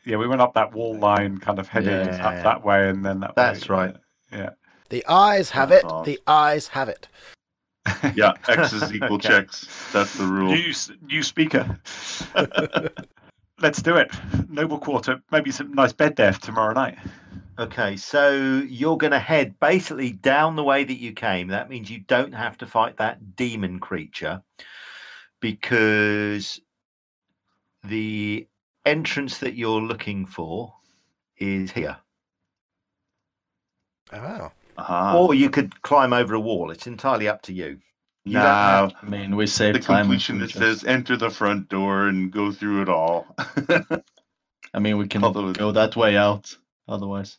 We went up that wall line, kind of heading Yeah. up that way, and then that. That's way. right. Yeah. The ayes have it. The ayes have it. Yeah, X is equal Okay. checks. That's the rule. New s- new speaker. Let's do it. Noble Quarter. Maybe some nice bed there for tomorrow night. Okay, so you're going to head basically down the way that you came. That means you don't have to fight that demon creature because the entrance that you're looking for is here. Oh. Uh-huh. Or you could climb over a wall. It's entirely up to you. you don't have- I mean, we save the time. if completion that just- says enter the front door and go through it all. I mean, we can Although- go that way out. Otherwise,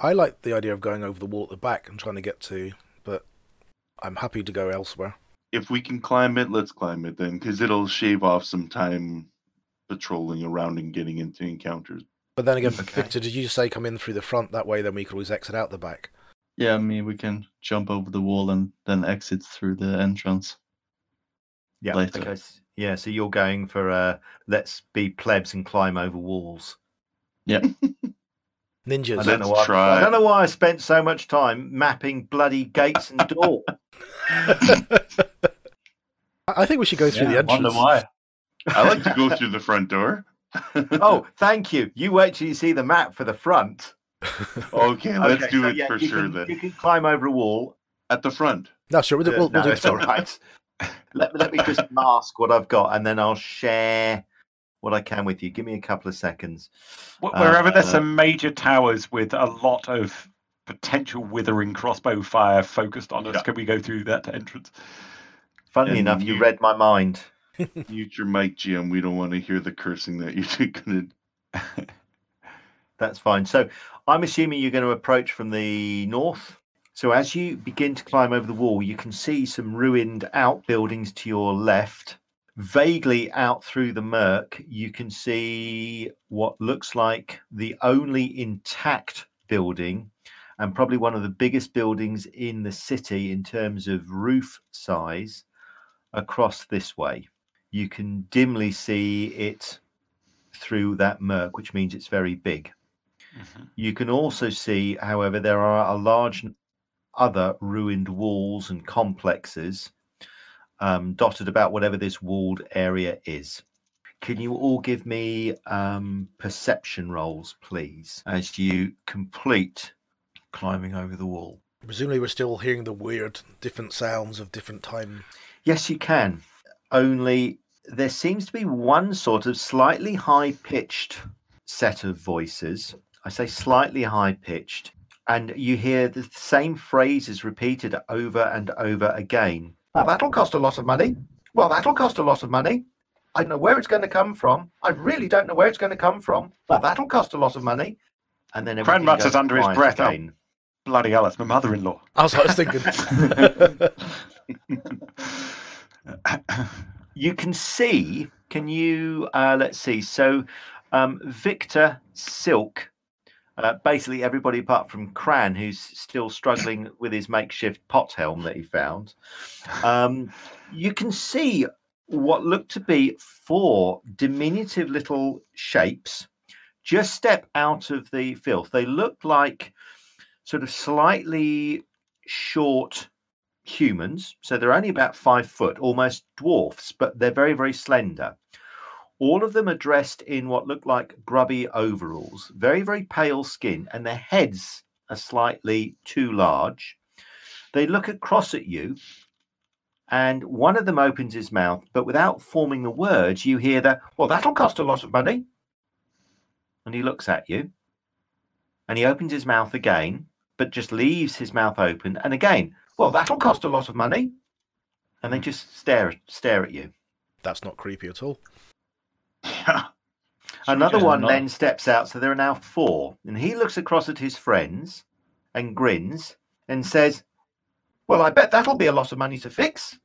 I like the idea of going over the wall at the back and trying to get to, but I'm happy to go elsewhere. if we can climb it, let's climb it then, because it'll shave off some time patrolling around and getting into encounters. But then again, Okay. Victor, did you say come in through the front? That way, then we could always exit out the back. yeah. I mean, we can jump over the wall and then exit through the entrance. Yeah. later. Okay. Yeah. So you're going for uh, let's be plebs and climb over walls. Yeah. Ninjas. I don't, know why, I don't know why I spent so much time mapping bloody gates and door. I I think we should go through the Yeah, wonder entrance. why. I like to go through the front door. Oh, thank you. You wait till you see the map for the front. okay, let's Okay, do so it yeah, for sure can, then. You can climb over a wall. At the front. No, sure. We'll, do- Uh, we'll, no, we'll do it's all right. let, let me just mask what I've got, and then I'll share what I can with you. Give me a couple of seconds. Wh- Wherever there's Uh, some major towers with a lot of potential withering crossbow fire focused on us, Yeah. can we go through that entrance? Funnily And enough, you you- read my mind. Mute your mic, Jim. We don't want to hear the cursing that you're gonna. That's fine. So I'm assuming you're going to approach from the north. So as you begin to climb over the wall, you can see some ruined outbuildings to your left. Vaguely out through the murk, you can see what looks like the only intact building and probably one of the biggest buildings in the city in terms of roof size across this way. You can dimly see it through that murk, which means it's very big. You can also see, however, there are a large other ruined walls and complexes um, dotted about whatever this walled area is. Can you all give me um, perception rolls, please, as you complete climbing over the wall? Presumably, we're still hearing the weird, different sounds of different time. Yes, you can. Only there seems to be one sort of slightly high pitched set of voices. I say slightly high pitched, and you hear the same phrases repeated over and over again. Well, that'll cost a lot of money. Well, that'll cost a lot of money. I don't know where it's going to come from. I really don't know where it's going to come from. Well, that'll cost a lot of money. And then everything mutters under his quiet breath, "Oh. Bloody hell, that's my mother-in-law. That's what I was thinking. you can see can you uh let's see. So um victor silk uh, basically everybody apart from cran who's still struggling with his makeshift pot helm that he found um you can see what looked to be four diminutive little shapes just step out of the filth. They look like sort of slightly short humans. So they're only about five foot, almost dwarfs, but they're very, very slender. All of them are dressed in what look like grubby overalls, very, very pale skin, and their heads are slightly too large. They look across at you, and one of them opens his mouth, but without forming the words, you hear the, well, that'll cost a lot of money. And he looks at you, and he opens his mouth again, but just leaves his mouth open. And again, well, that'll cost a lot of money. And they just stare stare at you. That's not creepy at all. Another one then steps out, so there are now four. And he looks across at his friends and grins and says, Well, I bet that'll be a lot of money to fix.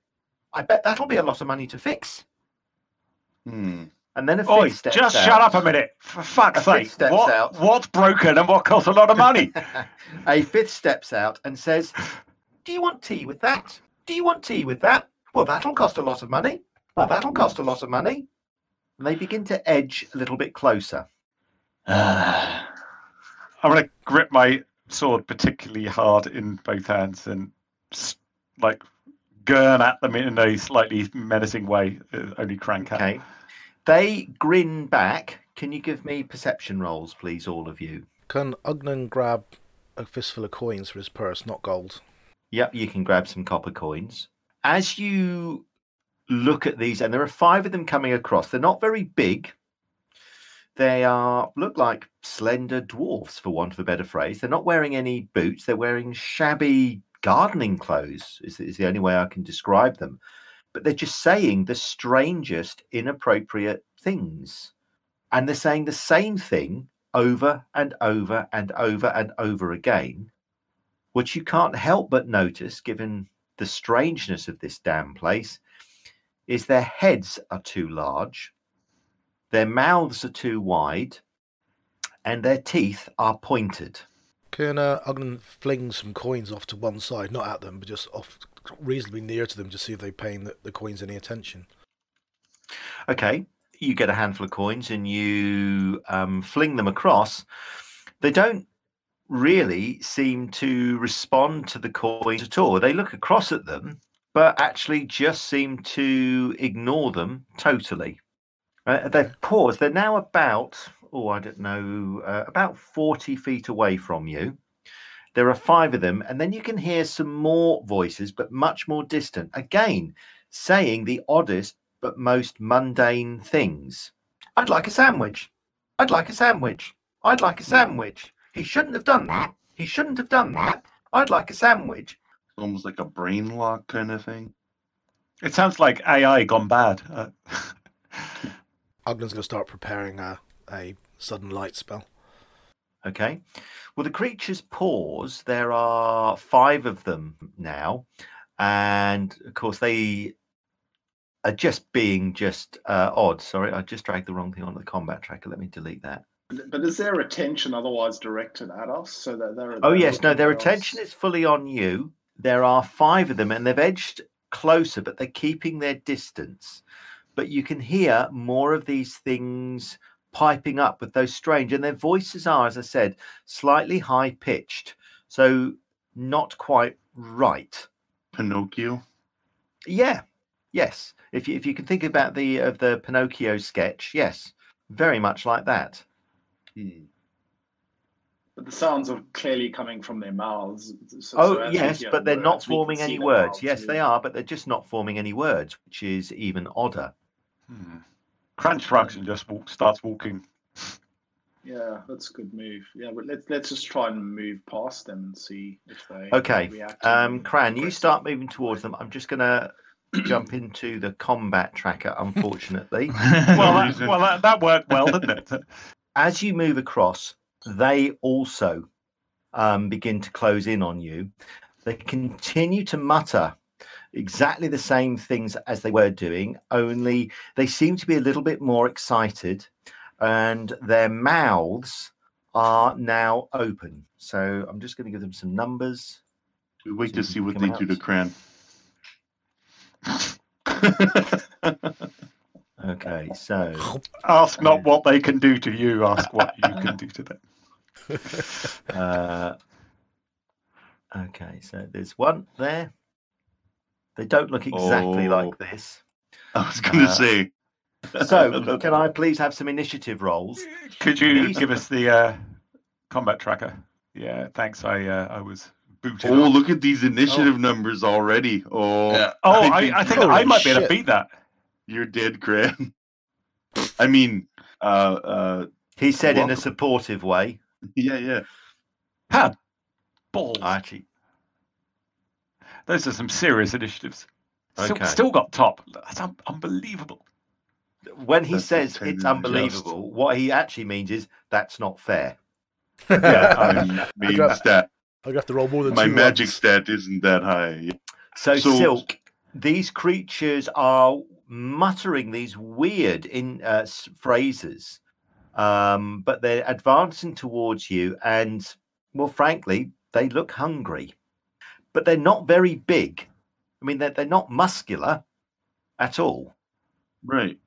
I bet that'll be a lot of money to fix. Hmm. and then a fifth Oi, steps just out. shut up a minute. For fuck's sake. steps What, out. What's broken and what costs a lot of money? a fifth steps out and says, Do you want tea with that? Do you want tea with that? Well, that'll cost a lot of money. Well, that'll cost a lot of money. And they begin to edge a little bit closer. I'm going to grip my sword particularly hard in both hands and like gurn at them in a slightly menacing way. uh, Only crank can. Okay. They grin back. Can you give me perception rolls, please, all of you? Can Ugnan grab a fistful of coins for his purse, not gold? Yep, you can grab some copper coins. As you look at these, and there are five of them coming across, they're not very big. They are look like slender dwarfs, for want of a better phrase. They're not wearing any boots. They're wearing shabby gardening clothes. Is, is the only way I can describe them. But they're just saying the strangest, inappropriate things, and they're saying the same thing over and over and over and over again which you can't help but notice, given the strangeness of this damn place, is their heads are too large, their mouths are too wide, and their teeth are pointed. Can uh, Ugnan fling some coins off to one side, not at them, but just off reasonably near to them to see if they're paying the, the coins any attention? Okay, you get a handful of coins and you um, fling them across. They don't really seem to respond to the coins at all. They look across at them, but actually just seem to ignore them totally. Uh, they've paused. They're now about, oh, I don't know, uh, about 40 feet away from you. There are five of them, and then you can hear some more voices, but much more distant. Again, saying the oddest but most mundane things. I'd like a sandwich. I'd like a sandwich. I'd like a sandwich. He shouldn't have done that. He shouldn't have done that. I'd like a sandwich. It's almost like a brain lock kind of thing. It sounds like AI gone bad. Uh, Ugnan's going to start preparing a, a sudden light spell. Okay. Well, the creatures pause. There are five of them now. And of course, they are just being just uh, odd. Sorry, I just dragged the wrong thing on the combat tracker. Let me delete that. But is their attention otherwise directed at us so that they're? Oh yes, no, their at us? attention is fully on you. There are five of them, and they've edged closer, but they're keeping their distance. But you can hear more of these things piping up with those strange, and their voices are, as I said, slightly high pitched, so not quite right. Pinocchio. Yeah, yes. If you if you can think about the of the Pinocchio sketch, yes, very much like that. Hmm. But the sounds are clearly coming from their mouths. so- Oh so yes, but they're the not words, we can forming any words. mouths Yes, they are, but they're just not forming any words, which is even odder. hmm. Cran shrugs and just walk, starts walking. Yeah, that's a good move. Yeah, but let's let's just try and move past them and see if they Okay, react. Um, Cran, you start moving towards them. I'm just gonna jump into the combat tracker, unfortunately. Well, that, well that, that worked well, didn't it? As you move across, they also um, begin to close in on you. They continue to mutter exactly the same things as they were doing, only they seem to be a little bit more excited, and their mouths are now open. So I'm just going to give them some numbers. We wait to See see if we what they do to out. Cran. Okay, so Ask not what they can do to you, ask what you can do to them. Uh, okay, so there's one there. They don't look exactly Oh. like this. I was going to Uh, say. So, can I please have some initiative rolls? Could you Please. give us the uh, combat tracker? Yeah, thanks. I uh, I was booted. Oh, look at these initiative numbers already. Oh, Yeah. Oh, I I, think- I think I might be able to beat that. You're dead, Graham. I mean, uh, uh, He said in a supportive way. yeah, yeah. Ha! Balls. Archie. Those are some serious initiatives. Still, Okay. still got top. That's un- unbelievable. when he That's says it's to unbelievable, what he actually means is that's not fair. Yeah, I My main got- stat. I'm going to have to roll more than My two magic ones. stat isn't that high. So, So- Silk, these creatures are muttering these weird in uh, phrases, um, but they're advancing towards you, and well, frankly, they look hungry, but they're not very big. I mean, they're they're not muscular at all. Right.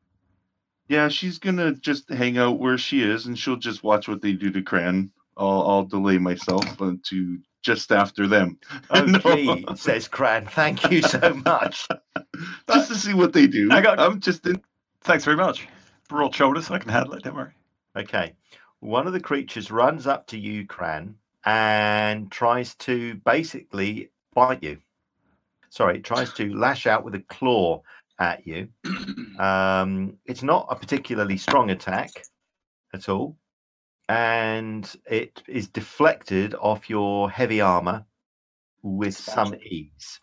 Yeah, she's gonna just hang out where she is, and she'll just watch what they do to Cran. I'll, I'll delay myself uh, to just after them, Oh, No. gee, says Cran. Thank you so much. just to see what they do. I got- I'm just in. Thanks very much. Broad shoulders, I can handle it. Don't worry. Okay. One of the creatures runs up to you, Cran, and tries to basically bite you. Sorry, it tries to lash out with a claw at you. Um, it's not a particularly strong attack at all, and it is deflected off your heavy armor with some ease.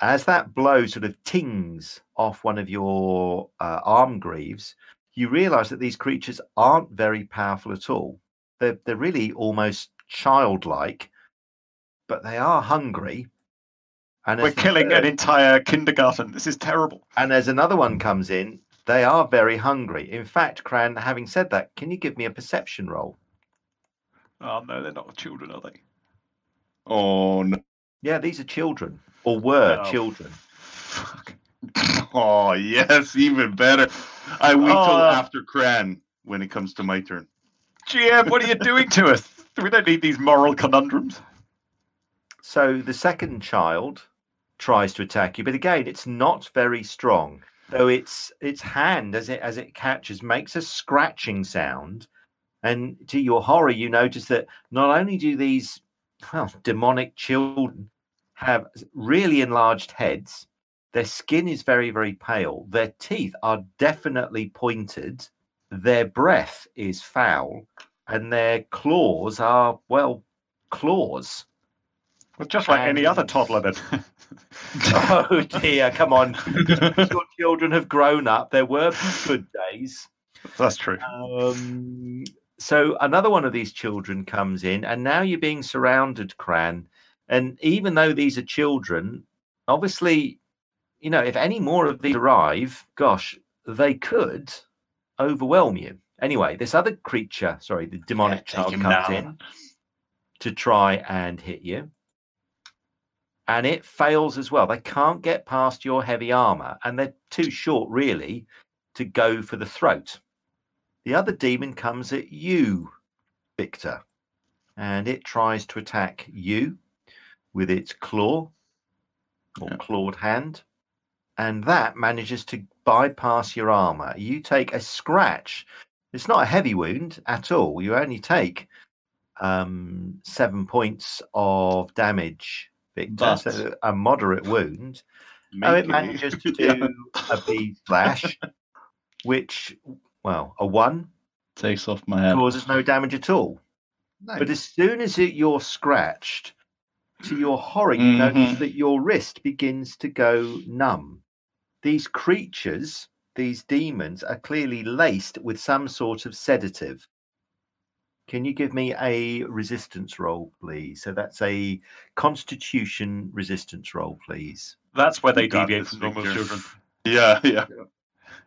As that blow sort of tings off one of your uh, arm greaves, you realize that these creatures aren't very powerful at all. They're, they're really almost childlike, but they are hungry. And We're killing an entire kindergarten. This is terrible. and as another one comes in, they are very hungry. In fact, Cran, having said that, can you give me a perception roll? Oh no, they're not children, are they? Oh no! Yeah, these are children, or were Oh. children. Fuck. Oh yes, even better. I wait till Oh. Uh. after Cran when it comes to my turn. GM, what are you doing to us? We don't need these moral conundrums. So the second child tries to attack you, but again, it's not very strong. Though its its hand, as it as it catches, makes a scratching sound, and to your horror, you notice that not only do these well, demonic children have really enlarged heads, their skin is very very pale. Their teeth are definitely pointed. Their breath is foul, and their claws are well claws. Well, just like any other toddler, then. Oh dear, come on. Your children have grown up. There were good days. That's true. Um, so another one of these children comes in, and now you're being surrounded, Cran. And even though these are children, obviously, you know, if any more of these arrive, gosh, they could overwhelm you. Anyway, this other creature, sorry, the demonic take child comes down. in to try and hit you. And it fails as well. They can't get past your heavy armor, and they're too short, really, to go for the throat. The other demon comes at you, Victor, and it tries to attack you with its claw or Yeah. clawed hand, and that manages to bypass your armor. You take a scratch. It's not a heavy wound at all. You only take um, seven points of damage, Victor. But- So a moderate wound. Oh, it manages to Yeah. do a B slash, which, well, a one Takes off my head. causes no damage at all. But as soon as it, you're scratched, to your horror, you notice Mhm. that your wrist begins to go numb. These creatures, these demons, are clearly laced with some sort of sedative. Can you give me a resistance roll, please? So that's a constitution resistance roll, please. That's where they deviate from normal Victor. children. Yeah, yeah.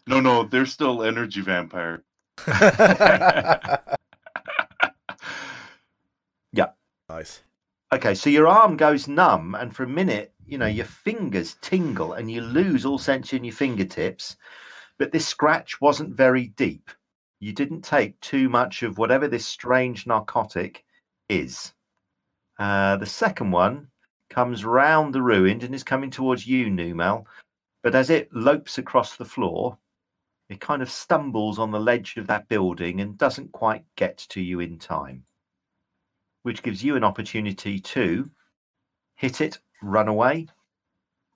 No, no, they're still energy vampire. Yeah. Nice. Okay, so your arm goes numb, and for a minute, you know, your fingers tingle and you lose all sense in your fingertips. But this scratch wasn't very deep. You didn't take too much of whatever this strange narcotic is. Uh, the second one comes round the ruined and is coming towards you, Numal. But as it lopes across the floor, it kind of stumbles on the ledge of that building and doesn't quite get to you in time which gives you an opportunity to hit it, run away,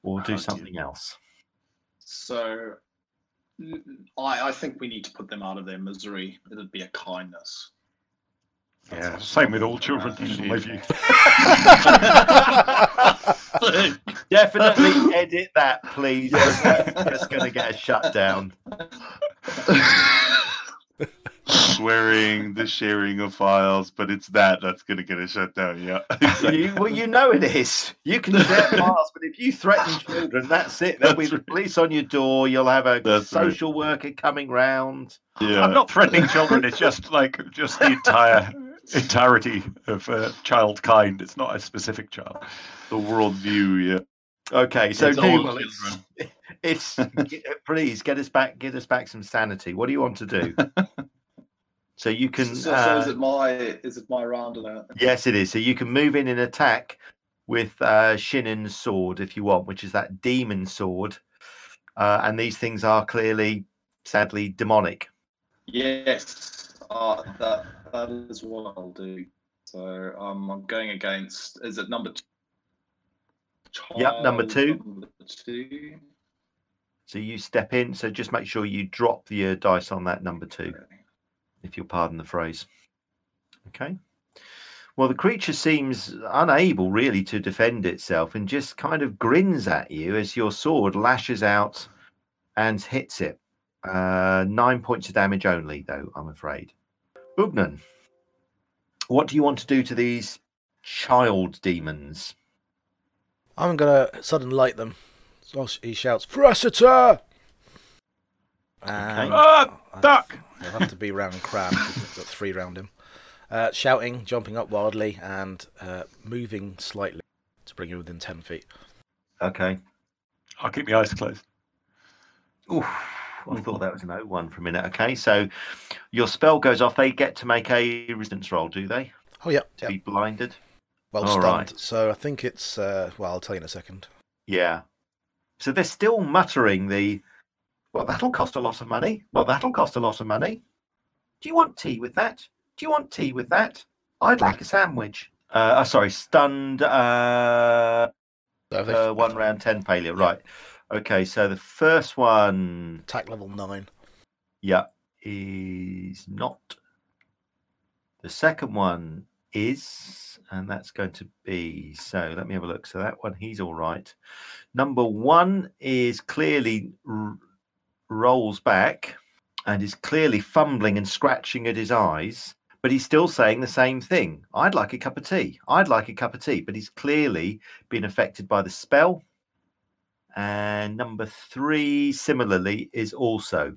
or do Oh, dear. something else. So, I, I think we need to put them out of their misery. It'd be a kindness. That's Yeah, same with all children, are. in my view. Definitely edit that, please. because That's just going to get us shut down. swearing, the sharing of files, but it's that that's going to get us shut down. Yeah. you, well, you know it is. You can share files, but if you threaten children, that's it. There'll be That's the police on your door. You'll have a That's right. social worker coming round. yeah. I'm not threatening children. It's just like just the entire entirety of uh, child kind. It's not a specific child. the worldview. Yeah. Okay, so It's Numal, it's, please get us back, get us back some sanity. What do you want to do? so you can. So, so is uh, it my is it my round now? Yes, it is. So you can move in and attack with uh, sword if you want, which is that demon sword. Uh, and these things are clearly, sadly, demonic. Yes, uh, that that is what I'll do. So um, I'm going against. Is it number two? Yep, number two. Number two. So you step in. So just make sure you drop the uh, dice on that number two, if you'll pardon the phrase. Okay. Well, the creature seems unable really to defend itself and just kind of grins at you as your sword lashes out and hits it. Uh, nine points of damage only, though, I'm afraid. Ugnan, what do you want to do to these child demons? I'm gonna sudden light them. So he shouts, "Fressiter!" And Ah, I- duck! He'll have to be round Cran. We've got three round him. Uh, shouting, jumping up wildly, and uh, moving slightly to bring you within ten feet. Okay. I'll keep my eyes closed. Oof, I thought that was an O1 for a minute. Okay, so your spell goes off. They get to make a resistance roll, do they? Oh yeah, To yeah. be blinded? Well all stunned. right. So I think it's. Uh, well, I'll tell you in a second. Yeah. So they're still muttering the, well, that'll cost a lot of money. Well, that'll cost a lot of money. Do you want tea with that? Do you want tea with that? I'd like a sandwich. Uh, oh, sorry, stunned. Uh, they uh, one round, 10 failure. Right. Okay, so the first one, attack level nine. yeah, is not. The second one is, and that's going to be, so let me have a look. So that one, he's all right. Number one is clearly r- rolls back and is clearly fumbling and scratching at his eyes, but he's still saying the same thing. I'd like a cup of tea. I'd like a cup of tea, but he's clearly been affected by the spell. And number three, similarly, is also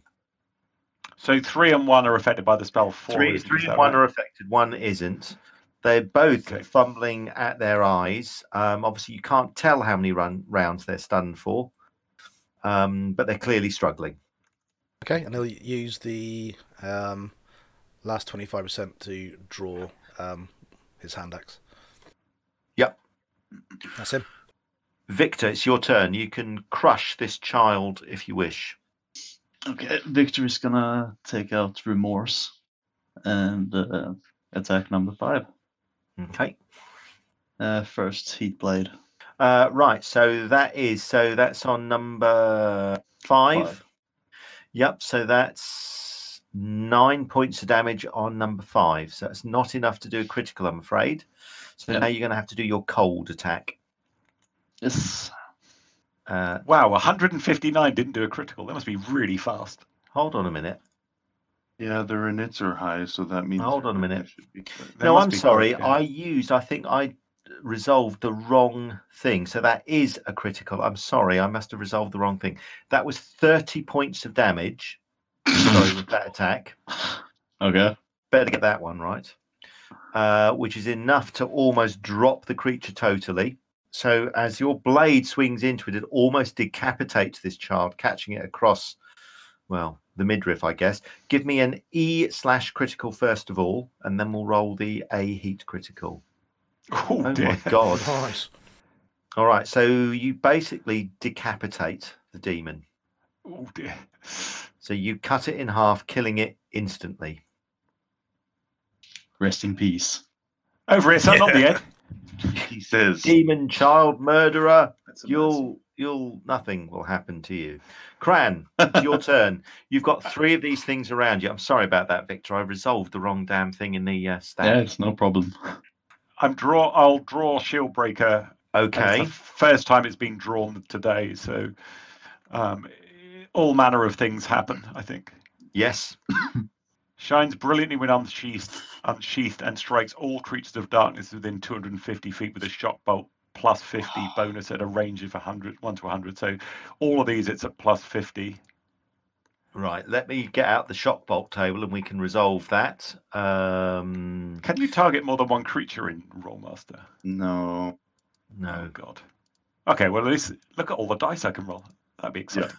So three and one are affected by the spell. Four three, three and one right? are affected, one isn't. They're both Okay. fumbling at their eyes. Um, obviously, you can't tell how many run rounds they're stunned for, um, but they're clearly struggling. Okay, and he'll use the um, last twenty five percent to draw um, his hand axe. Yep. That's him. Victor, it's your turn. You can crush this child if you wish. Okay, Victor is gonna take out remorse and uh, attack number five. Okay. Uh, first heat blade. Uh, right. So that is so that's on number five. Five. Yep. So that's nine points of damage on number five. So that's not enough to do a critical, I'm afraid. So Yep. now you're going to have to do your cold attack. Yes. Uh, Wow, 159 didn't do a critical. That must be really fast. hold on a minute. Yeah, their inits are high, so that means. Hold on a minute. be no, I'm sorry. I used. I think I resolved the wrong thing. So that is a critical. I'm sorry. I must have resolved the wrong thing. That was 30 points of damage. sorry, with that attack. Okay. Better get that one right. Uh, which is enough to almost drop the creature totally. So as your blade swings into it, it almost decapitates this child, catching it across, well, the midriff, I guess. Give me an E slash critical first of all, and then we'll roll the A heat critical. Oh, Oh dear. my god! Nice. All right, so you basically decapitate the demon. Oh dear. So you cut it in half, killing it instantly. Rest in peace. Over here, son, not the end. He says, Demon child murderer. You'll you'll nothing will happen to you. Cran, it's your turn. You've got three of these things around you. I'm sorry about that, Victor. I resolved the wrong damn thing in the uh, Yeah, it's no problem. I'm draw. I'll draw shield breaker. Okay. the first time it's been drawn today, so um, all manner of things happen. I think Yes. Shines brilliantly when unsheathed, unsheathed and strikes all creatures of darkness within 250 feet with a shock bolt plus 50 bonus at a range of 100, 1 to 100. So all of these, it's at plus 50. Right, let me get out the shock bolt table and we can resolve that. Um, Can you target more than one creature in Rolemaster? No. Oh, no. God. Okay, well, at least look at all the dice I can roll. That'd be exciting.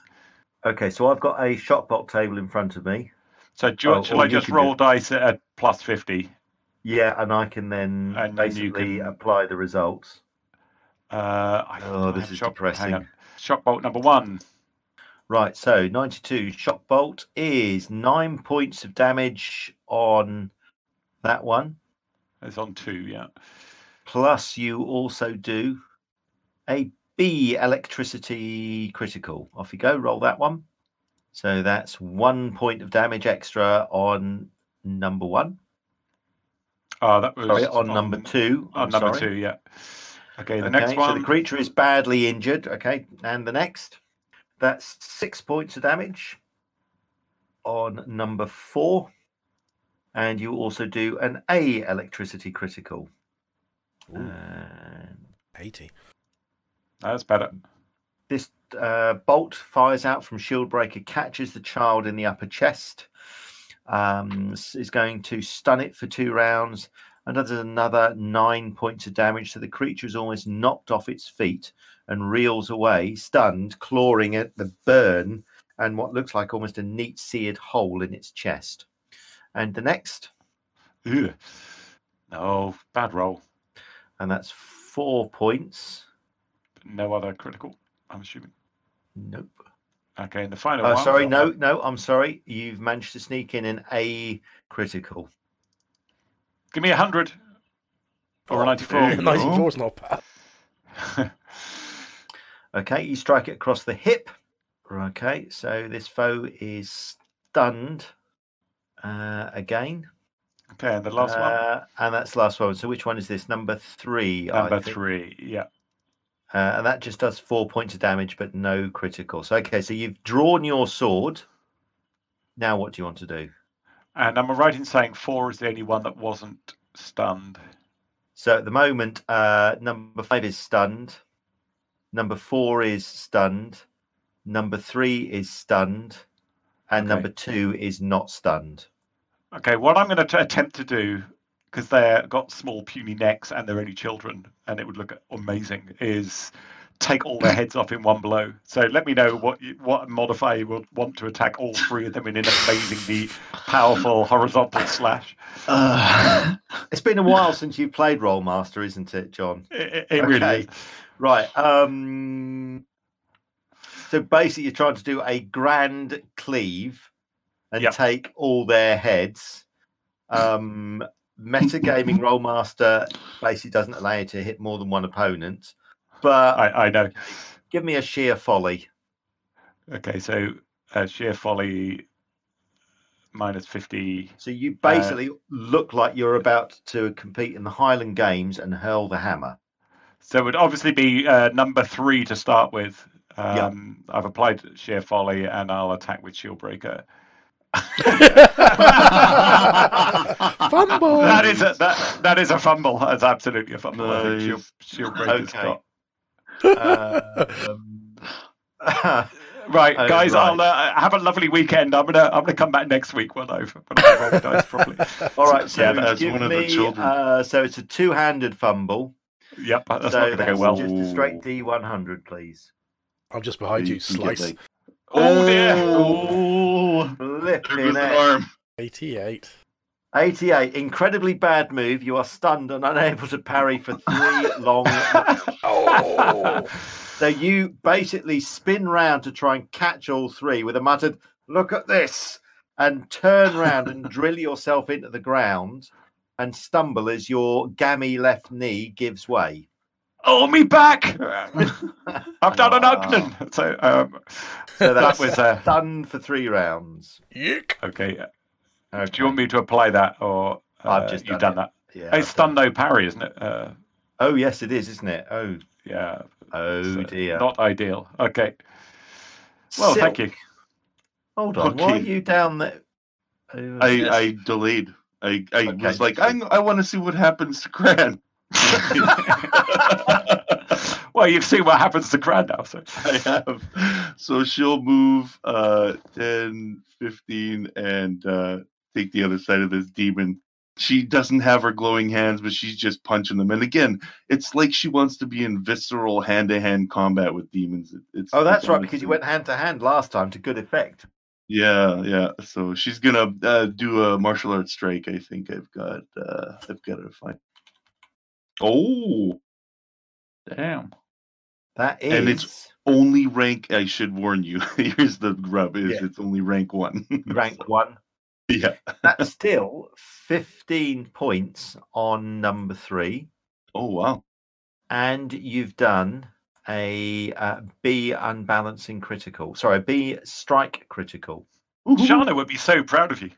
Okay, so I've got a shock bolt table in front of me. So do, you- Oh, shall I you just can roll do- dice at plus 50? Yeah, and I can then And then basically can- apply the results. Uh, I Oh, this is shock- depressing. on. Shock bolt number one. Right, so 92 shock bolt is nine points of damage on that one. It's on two, yeah. Plus, you also do a B electricity critical. Off you go, roll that one. So that's one point of damage extra on number one. Oh, that was Sorry, on number two. On I'm number sorry. two, yeah. Okay, the Okay, next so one. the creature is badly injured. Okay, and the next, that's six points of damage on number four, and you also do an A electricity critical. Ooh, And 80. That's better. this uh, bolt fires out from Shieldbreaker, catches the child in the upper chest, um, is going to stun it for two rounds, and does another nine points of damage. So the creature is almost knocked off its feet and reels away, stunned, clawing at the burn and what looks like almost a neat seared hole in its chest. And the next, Ugh. No, bad roll. and that's four points. No other critical, I'm assuming. Nope. Okay, and the final Oh, one. sorry, no, no, I'm sorry. You've managed to sneak in an A critical. Give me a 100 or a Oh, 94. there you 94 is not bad. Okay, you strike it across the hip. Okay, so this foe is stunned uh, again. okay, and the last one. Uh, and that's the last one. So which one is this? Number three. I Number think. three, yeah. Uh, and that just does four points of damage, but no critical. So okay, so you've drawn your sword. Now what do you want to do? And am I right in saying four is the only one that wasn't stunned? So at the moment, uh, number five is stunned. Number four is stunned. Number three is stunned. And Okay. number two is not stunned. Okay, what I'm going to attempt to do, because they've got small puny necks and they're only children, and it would look amazing, is take all their heads off in one blow. So let me know what you, what modifier you would want to attack all three of them in an amazingly powerful horizontal slash. Uh, It's been a while since you played Rolemaster, isn't it, John? It, it- it really is. Right. Um, so basically, you're trying to do a grand cleave and Yep. take all their heads. Um, metagaming Rolemaster basically doesn't allow you to hit more than one opponent. But I, I know. give me a sheer folly. Okay, so uh, sheer folly minus 50. So you basically look like you're about to compete in the Highland Games and hurl the hammer. So it would obviously be uh, number three to start with. Yeah. Um, I've applied sheer folly and I'll attack with shield breaker. Fumble! That is a that that is a fumble. That's absolutely a fumble. I shield, Nice. shield breaker's Okay. got. Um, Right, Oh, guys. I'll uh, have a lovely weekend. I'm gonna I'm gonna come back next week when I've when I've rolled the dice properly. all right, so Yeah, that's give one of the me, children. uh, so it's a two-handed fumble. Yep, that's so not gonna go well. just a straight D100, please. I'm just behind you, can get slice. like- Oh dear! oh, Flipping With an arm. 88. 88, incredibly bad move. You are stunned and unable to parry for three long. Oh! So you basically spin round to try and catch all three with a muttered, "Look at this," and turn round and drill yourself into the ground and stumble as your gammy left knee gives way. Oh, me back! I've done an Wow. Ugnan. So um, So that that's was uh, done for three rounds. Yuck. okay. Do you want me to apply that, or uh, I've just you've done done that? Yeah. I've stun done- no parry, isn't it? Uh, Oh yes, it is, isn't it? Oh, yeah. oh dear. Not ideal. Okay. Well, thank you. Hold on. Why are you down there? Who I, I delayed. I, I Okay. was like, I, I want to see what happens to Cran. well, you've seen what happens to Cran now. So I have. So she'll move uh 10, 15, and uh take the other side of this demon. She doesn't have her glowing hands, but she's just punching them. And again, it's like she wants to be in visceral hand to hand combat with demons. It's Oh, that's right, because you went hand to hand last time to good effect. Yeah, yeah. So she's gonna uh, do a martial arts strike. I think I've got. uh I've got to find. Oh, Damn. That is. And it's- only rank. I should warn you. Here's the rub: is Yeah. it's only rank one. rank one. yeah. That's still 15 points on number three. Oh wow. And you've done a uh, B unbalancing critical. Sorry, a B strike critical. Shana would be so proud of you.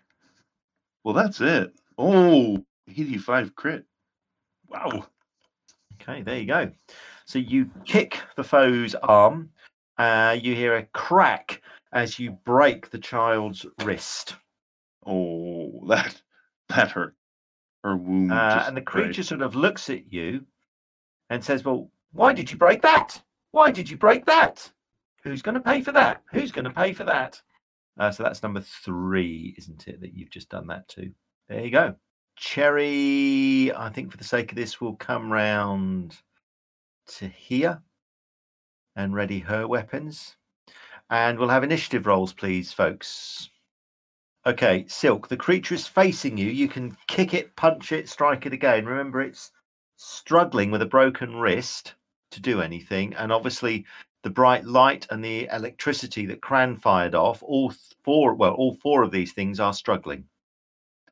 Well, that's it. Oh, 85 crit. Wow. Okay, there you go. So you kick the foe's arm. Uh, you hear a crack as you break the child's wrist. Oh, that that hurt. Her wound. Uh, and the creature sort of looks at you and says, Well, why did you break that? Why did you break that? Who's going to pay for that? Who's going to pay for that? Uh, so that's number three, isn't it? That you've just done that to. There you go. Cherry, I think for the sake of this, will come round to here and ready her weapons. And we'll have initiative rolls, please, folks. Okay, Silk, the creature is facing you. You can kick it, punch it, strike it again. Remember, it's struggling with a broken wrist to do anything. And obviously, the bright light and the electricity that Cran fired off, all four, well, all four of these things are struggling.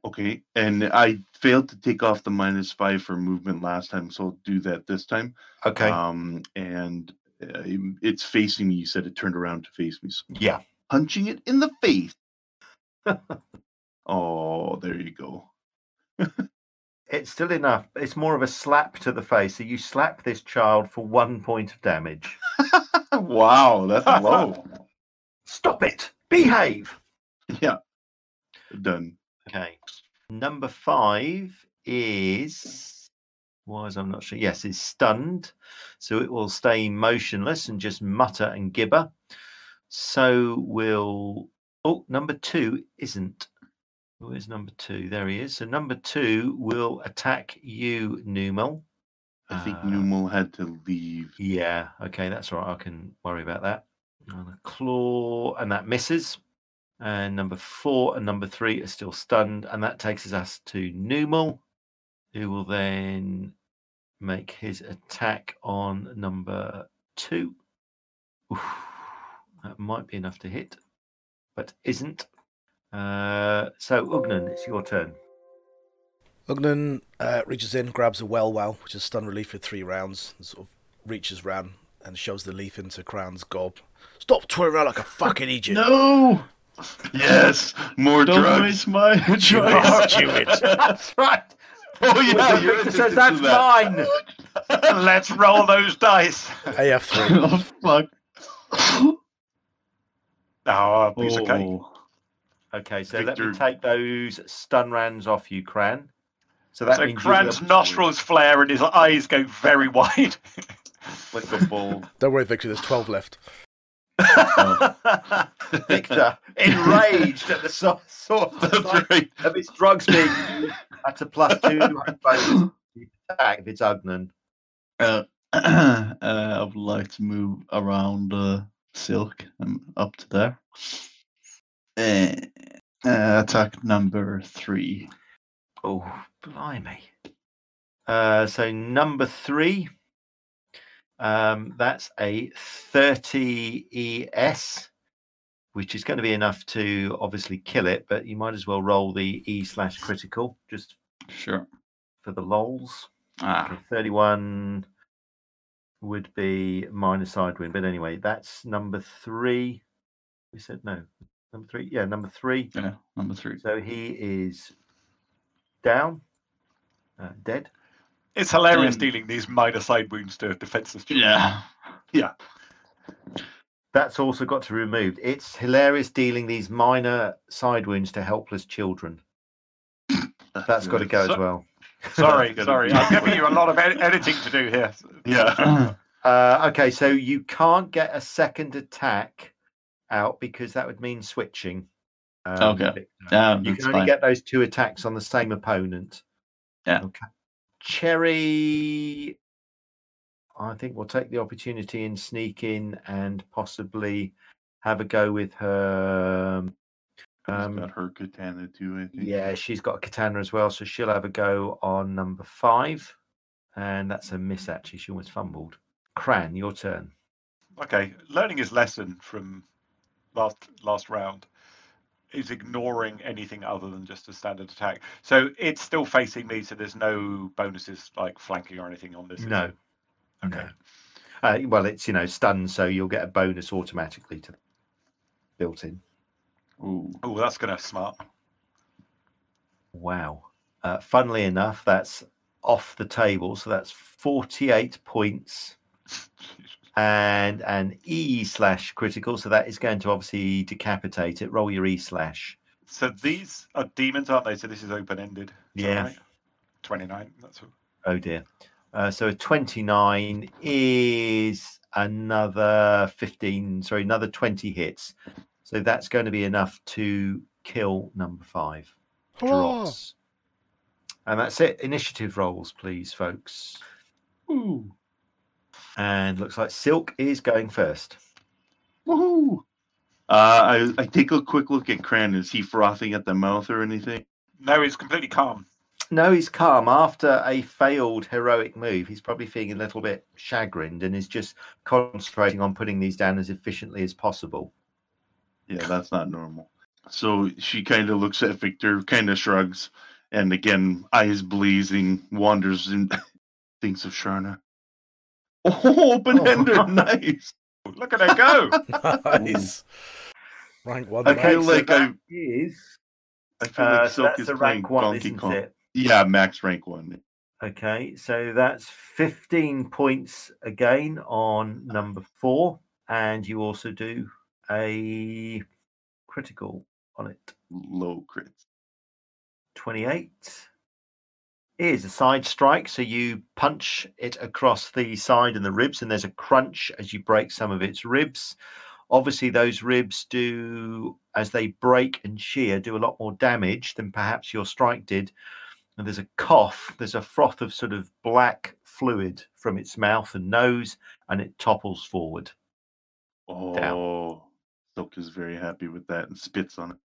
Okay, and I failed to take off the minus five for movement last time, so I'll do that this time. Okay. Um, and uh, it's facing me. You said it turned around to face me. So yeah. punching it in the face. oh, there you go. It's still enough. It's more of a slap to the face. So you slap this child for one point of damage. wow, that's low. Stop it. Behave. yeah, done. Okay. Number five is was I'm not sure. Yes, is stunned. So it will stay motionless and just mutter and gibber. So will oh number two isn't. Where's number two? There he is. So number two will attack you, Numal. I think Uh, Numal had to leave. Yeah, okay, that's all right. I can worry about that. On a claw, and that misses. And number four and number three are still stunned, and that takes us to Numal, who will then make his attack on number two. Oof, that might be enough to hit, but isn't. Uh, so Ugnan, it's your turn. Ugnan uh, reaches in, grabs a well well, which is stun relief for three rounds, and sort of reaches round and shoves the leaf into Cran's gob. Stop twirling around like a fucking idiot. No! Yes, more Don't drugs. waste my You are, choice. you it. that's right. Oh yeah, Victor you're says that's to that. mine. Let's roll those dice. AF3. oh, fuck. Oh, piece of cake. Oh. Okay, so let me take those stun rands off you, Cran. So that So means you'll Cran's nostrils flare and his eyes go very wide. Like a bull. Don't worry, Victor, there's 12 left. Victor, enraged at the sort of, That's of its drugs being used at a plus two bonus attack if it's Ugnan. Uh, uh, I would like to move around uh, Silk and up to there. Uh, uh, attack number three. Oh, blimey. Uh, so number three, um, that's a 30 ES, which is going to be enough to obviously kill it, but you might as well roll the E slash critical just Sure. for the lols. Ah, Okay, 31 would be minor side win, but anyway, that's number three. We said no. Number three, yeah, number three. yeah, number three. So he is down, uh, dead. It's hilarious Um, dealing these minor side wounds to defenseless children. Yeah. Yeah. That's also got to be removed. It's hilarious dealing these minor side wounds to helpless children. That's got to go as well. Sorry, sorry. I'm giving you a lot of ed- editing to do here. Yeah. Uh, okay, so you can't get a second attack out because that would mean switching. um, Okay. Victor. Yeah, You can only fine. get those two attacks on the same opponent. Yeah. Okay. Cherry, I think we'll take the opportunity and sneak in and possibly have a go with her. Um, She's got her katana too, I think. yeah, she's got a katana as well, so she'll have a go on number five. And that's a miss, actually. She almost fumbled. Cran, your turn. Okay, learning his lesson from last last round is ignoring anything other than just a standard attack. So it's still facing me, so there's no bonuses like flanking or anything on this. No. Okay. Uh, well, it's, you know, stunned, so you'll get a bonus automatically to built in. Oh, that's gonna smart. Wow. Uh, funnily enough, that's off the table. So that's 48 points and an E slash critical. So that is going to obviously decapitate it. Roll your E slash. So these are demons, aren't they? So this is open ended. Yeah. Twenty nine. That's all. Oh dear. Uh, so a 29 is another 15, sorry, another 20 hits. So that's going to be enough to kill number five. Hurrah! Drops. And that's it. Initiative rolls, please, folks. Ooh. And looks like Silk is going first. Woohoo! Uh, I, I take a quick look at Cran. Is he frothing at the mouth or anything? No, he's completely calm. No, he's calm. After a failed heroic move, he's probably feeling a little bit chagrined and is just concentrating on putting these down as efficiently as possible. Yeah, that's not normal. So she kind of looks at Victor, kind of shrugs, and again, eyes blazing, wanders and thinks of Sharna. Oh, open ender, nice. Look at that go. nice. Rank one. Okay, feel nice. so like that I- is, I feel uh, like so Silk that's is a playing rank one, Donkey isn't Kong. it? Yeah, max rank one. Okay, so that's 15 points again on number four. And you also do a critical on it. Low crit. 28 is a side strike. So you punch it across the side and the ribs, and there's a crunch as you break some of its ribs. Obviously, those ribs do, as they break and shear, do a lot more damage than perhaps your strike did. And there's a cough, there's a froth of sort of black fluid from its mouth and nose, and it topples forward. Oh, Silk is very happy with that and spits on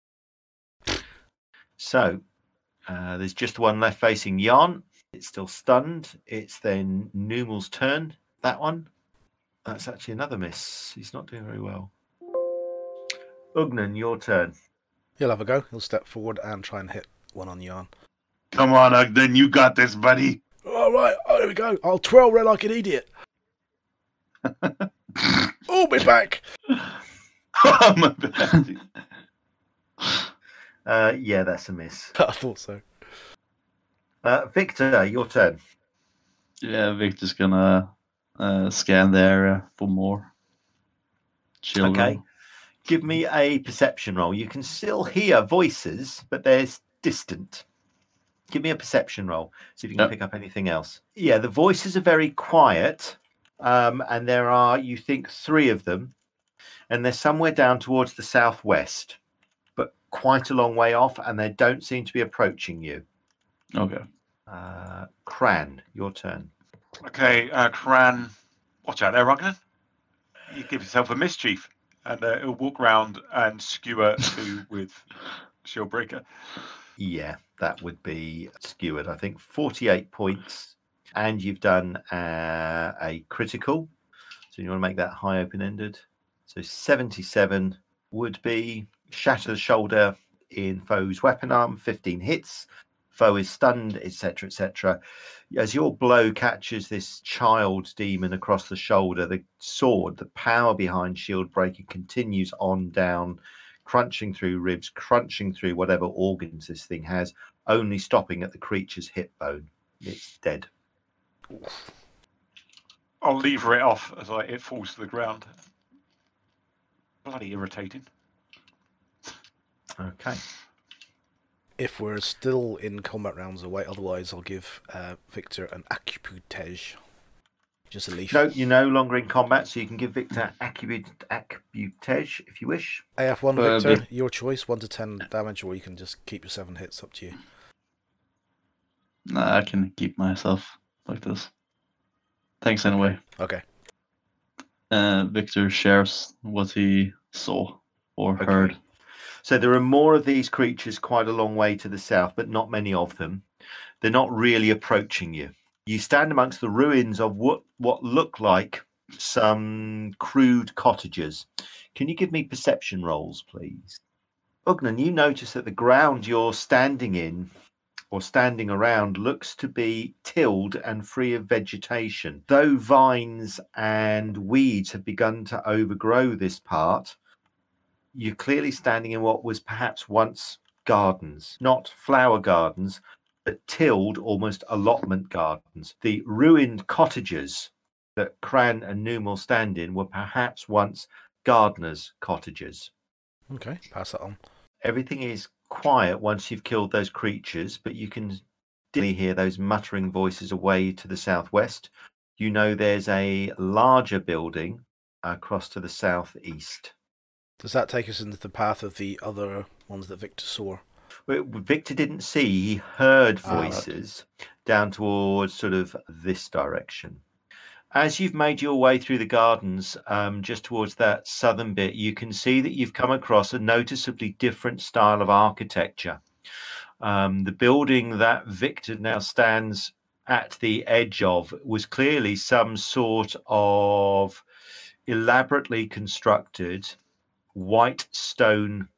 it. So uh, there's just one left facing Jan. It's still stunned. It's then Numal's turn. That one. That's actually another miss. He's not doing very well. Ugnan, your turn. He'll have a go. He'll step forward and try and hit one on Yarn. Come on, Ogden, you got this, buddy. All right, oh, there we go. I'll twirl red like an idiot. oh, be back. Oh, my bad. Uh, yeah, that's a miss. I thought so. Uh, Victor, your turn. Yeah, Victor's gonna uh, scan the area for more children. Okay. Give me a perception roll. You can still hear voices, but they're distant. Give me a perception roll. See if you can Yep. pick up anything else. Yeah, the voices are very quiet. Um, and there are, you think, three of them. And they're somewhere down towards the southwest, but quite a long way off. And they don't seem to be approaching you. Okay. Uh, Cran, your turn. Okay, uh, Cran, watch out there, Ragnar. You give yourself a mischief, and uh, he'll walk round and skewer two with Shieldbreaker. Yeah, that would be skewered. I think 48 points, and you've done uh, a critical. So you want to make that high open ended. So 77 would be shatter the shoulder in foe's weapon arm, 15 hits. Foe is stunned, etc., etc. As your blow catches this child demon across the shoulder, the sword, the power behind shield breaker continues on down crunching through ribs, crunching through whatever organs this thing has, only stopping at the creature's hip bone. It's dead. I'll lever it off as I, it falls to the ground. Bloody irritating. Okay. If we're still in combat rounds away, otherwise I'll give uh, Victor an acuputage. Just a leaf. No, you're no longer in combat, so you can give Victor acubut- acubutage if you wish. AF1 Uh, Victor, the- your choice, 1 to 10 damage, or you can just keep your 7 hits, up to you. Nah, I can keep myself like this. Thanks anyway. Okay. Uh, Victor shares what he saw or Okay. heard. So there are more of these creatures quite a long way to the south, but not many of them. They're not really approaching you. You stand amongst the ruins of what what look like some crude cottages. Can you give me perception rolls, please? Ugnan, you notice that the ground you're standing in or standing around looks to be tilled and free of vegetation. Though vines and weeds have begun to overgrow this part, you're clearly standing in what was perhaps once gardens, not flower gardens, but tilled almost allotment gardens. The ruined cottages that Cran and Numal stand in were perhaps once gardeners' cottages. Okay, pass that on. Everything is quiet once you've killed those creatures, but you can dimly hear those muttering voices away to the southwest. You know there's a larger building across to the southeast. Does that take us into the path of the other ones that Victor saw? Victor didn't see, he heard Ah, okay. voices down towards sort of this direction. As you've made your way through the gardens, um, just towards that southern bit, you can see that you've come across a noticeably different style of architecture. Um, the building that Victor now stands at the edge of was clearly some sort of elaborately constructed white stone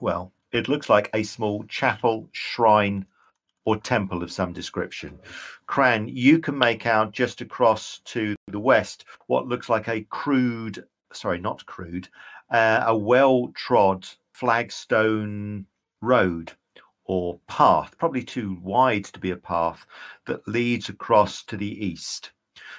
well, it looks like a small chapel, shrine, or temple of some description. Cran, you can make out just across to the west what looks like a crude, sorry, not crude, uh, a well trod flagstone road or path, probably too wide to be a path, that leads across to the east.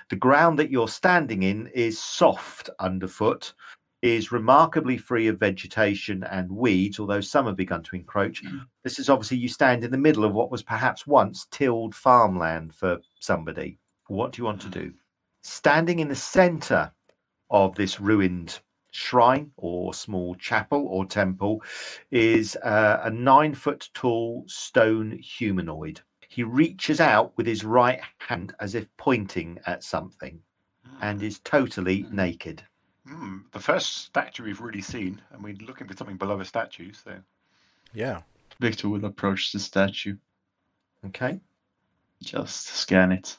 The ground that you're standing in is soft underfoot, is remarkably free of vegetation and weeds, although some have begun to encroach. Hmm. This is obviously you stand in the middle of what was perhaps once tilled farmland for somebody. What do you want to do? Standing in the center of this ruined shrine or small chapel or temple is uh, a nine foot tall stone humanoid. He reaches out with his right hand as if pointing at something and hmm. is totally hmm. naked. Hmm, the first statue we've really seen, and we're looking for something below a statue. So Yeah. Victor will approach the statue, Okay. just scan it.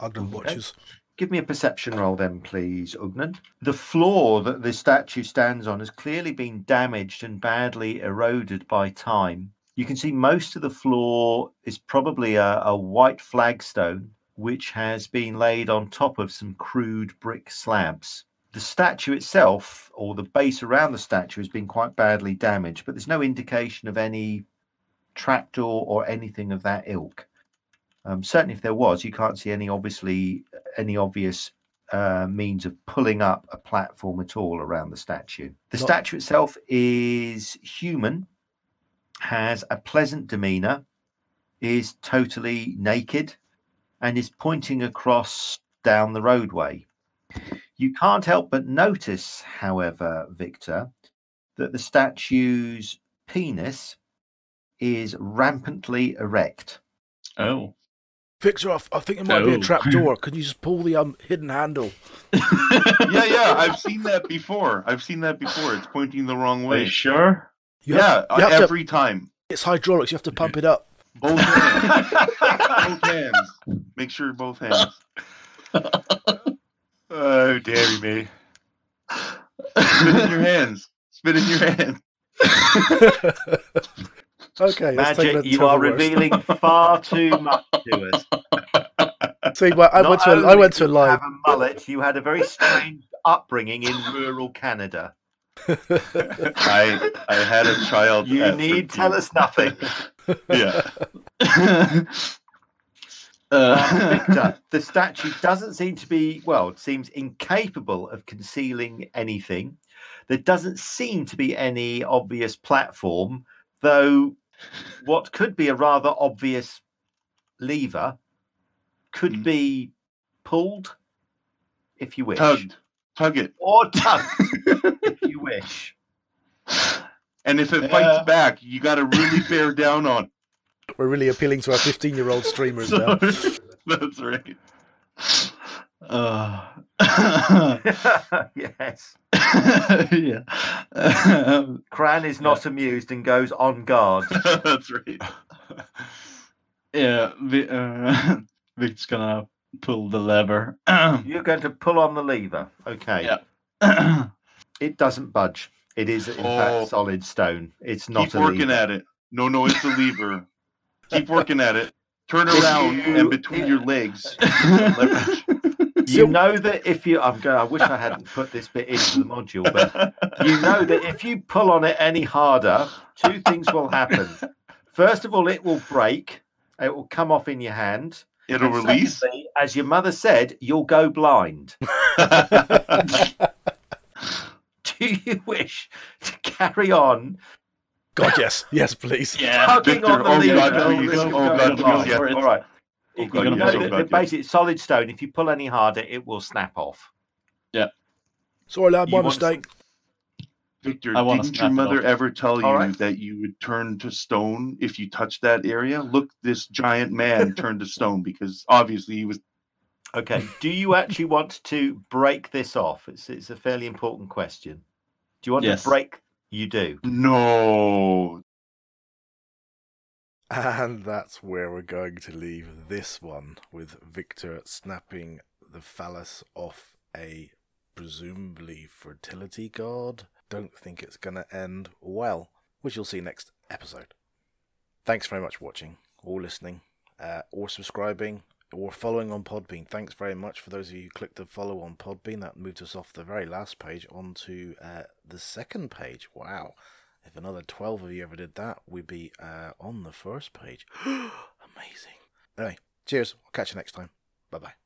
Ogden Okay. watches. Give me a perception roll then, please, Ugnan. The floor that the statue stands on has clearly been damaged and badly eroded by time. You can see most of the floor is probably a, a white flagstone, which has been laid on top of some crude brick slabs. The statue itself, or the base around the statue, has been quite badly damaged, but there's no indication of any trapdoor or anything of that ilk. Um, certainly, if there was, you can't see any obviously any obvious uh, means of pulling up a platform at all around the statue. The Not- statue itself is human, has a pleasant demeanor, is totally naked, and is pointing across down the roadway. You can't help but notice, however, Victor, that the statue's penis is rampantly erect. Oh. Victor, I, I think it might be a Oh. trap door. Can you just pull the um, hidden handle? yeah, yeah, I've seen that before. I've seen that before. It's pointing the wrong Are way. you sure? You yeah, have, you have to, every time. it's hydraulics. You have to pump it up. Both hands. both hands. Make sure both hands. Oh dearie me. Spit in your hands. Spit in your hands. okay, let's Magic, you are revealing far too much to us. See, well, I Not went to a, I went to a did you live. Have a mullet. You had a very strange upbringing in rural Canada. I I had a child. You need 13. tell us nothing. Yeah. Uh, Victor, the statue doesn't seem to be well. It seems incapable of concealing anything. There doesn't seem to be any obvious platform, though what could be a rather obvious lever could Mm. be pulled if you wish. Tugged. Tug it. Or tugged if you wish. And if it Yeah. fights back, you got to really bear down on. We're really appealing to our 15 year old streamers now. That's right. Uh, yes. yeah. Um, Cran is not amused and goes on guard. That's right. yeah. Vi- uh, Vic's gonna pull the lever. You're going to pull on the lever. Okay. Yeah. It doesn't budge. It is, in Oh. fact, solid stone. It's not Keep a working lever. at it. No, no, it's a lever. Keep working at it. Turn around you- and between your legs. leverage. You know that if you, I'm going. I wish I hadn't put this bit into the module, but you know that if you pull on it any harder, two things will happen. First of all, it will break. It will come off in your hand. It'll And release. secondly, as your mother said, you'll go blind. Do you wish to carry on God, yes. Yes, please. yeah. Victor, on the oh lever? God, at please. risk of Oh going God, blind? please, yeah. All right. Oh You know yes, that- that God, yes. basically, it's solid stone. If you pull any harder, it will snap off. Yeah. Sorry, lad, my want mistake. Victor, I didn't your mother ever tell you All right. that you would turn to stone if you touched that area? Look, this giant man turned to stone because obviously he was. Okay. Do you actually want to break this off? It's it's a fairly important question. Do you want Yes. to break? You do. No. And that's where we're going to leave this one with Victor snapping the phallus off a presumably fertility god. Don't think it's going to end well, which you'll see next episode. Thanks very much for watching or listening uh, or subscribing or following on Podbean. Thanks very much for those of you who clicked the follow on Podbean. That moved us off the very last page onto uh, the second page. Wow. If another 12 of you ever did that, we'd be uh, on the first page. Amazing. Anyway, cheers. I'll catch you next time. Bye bye.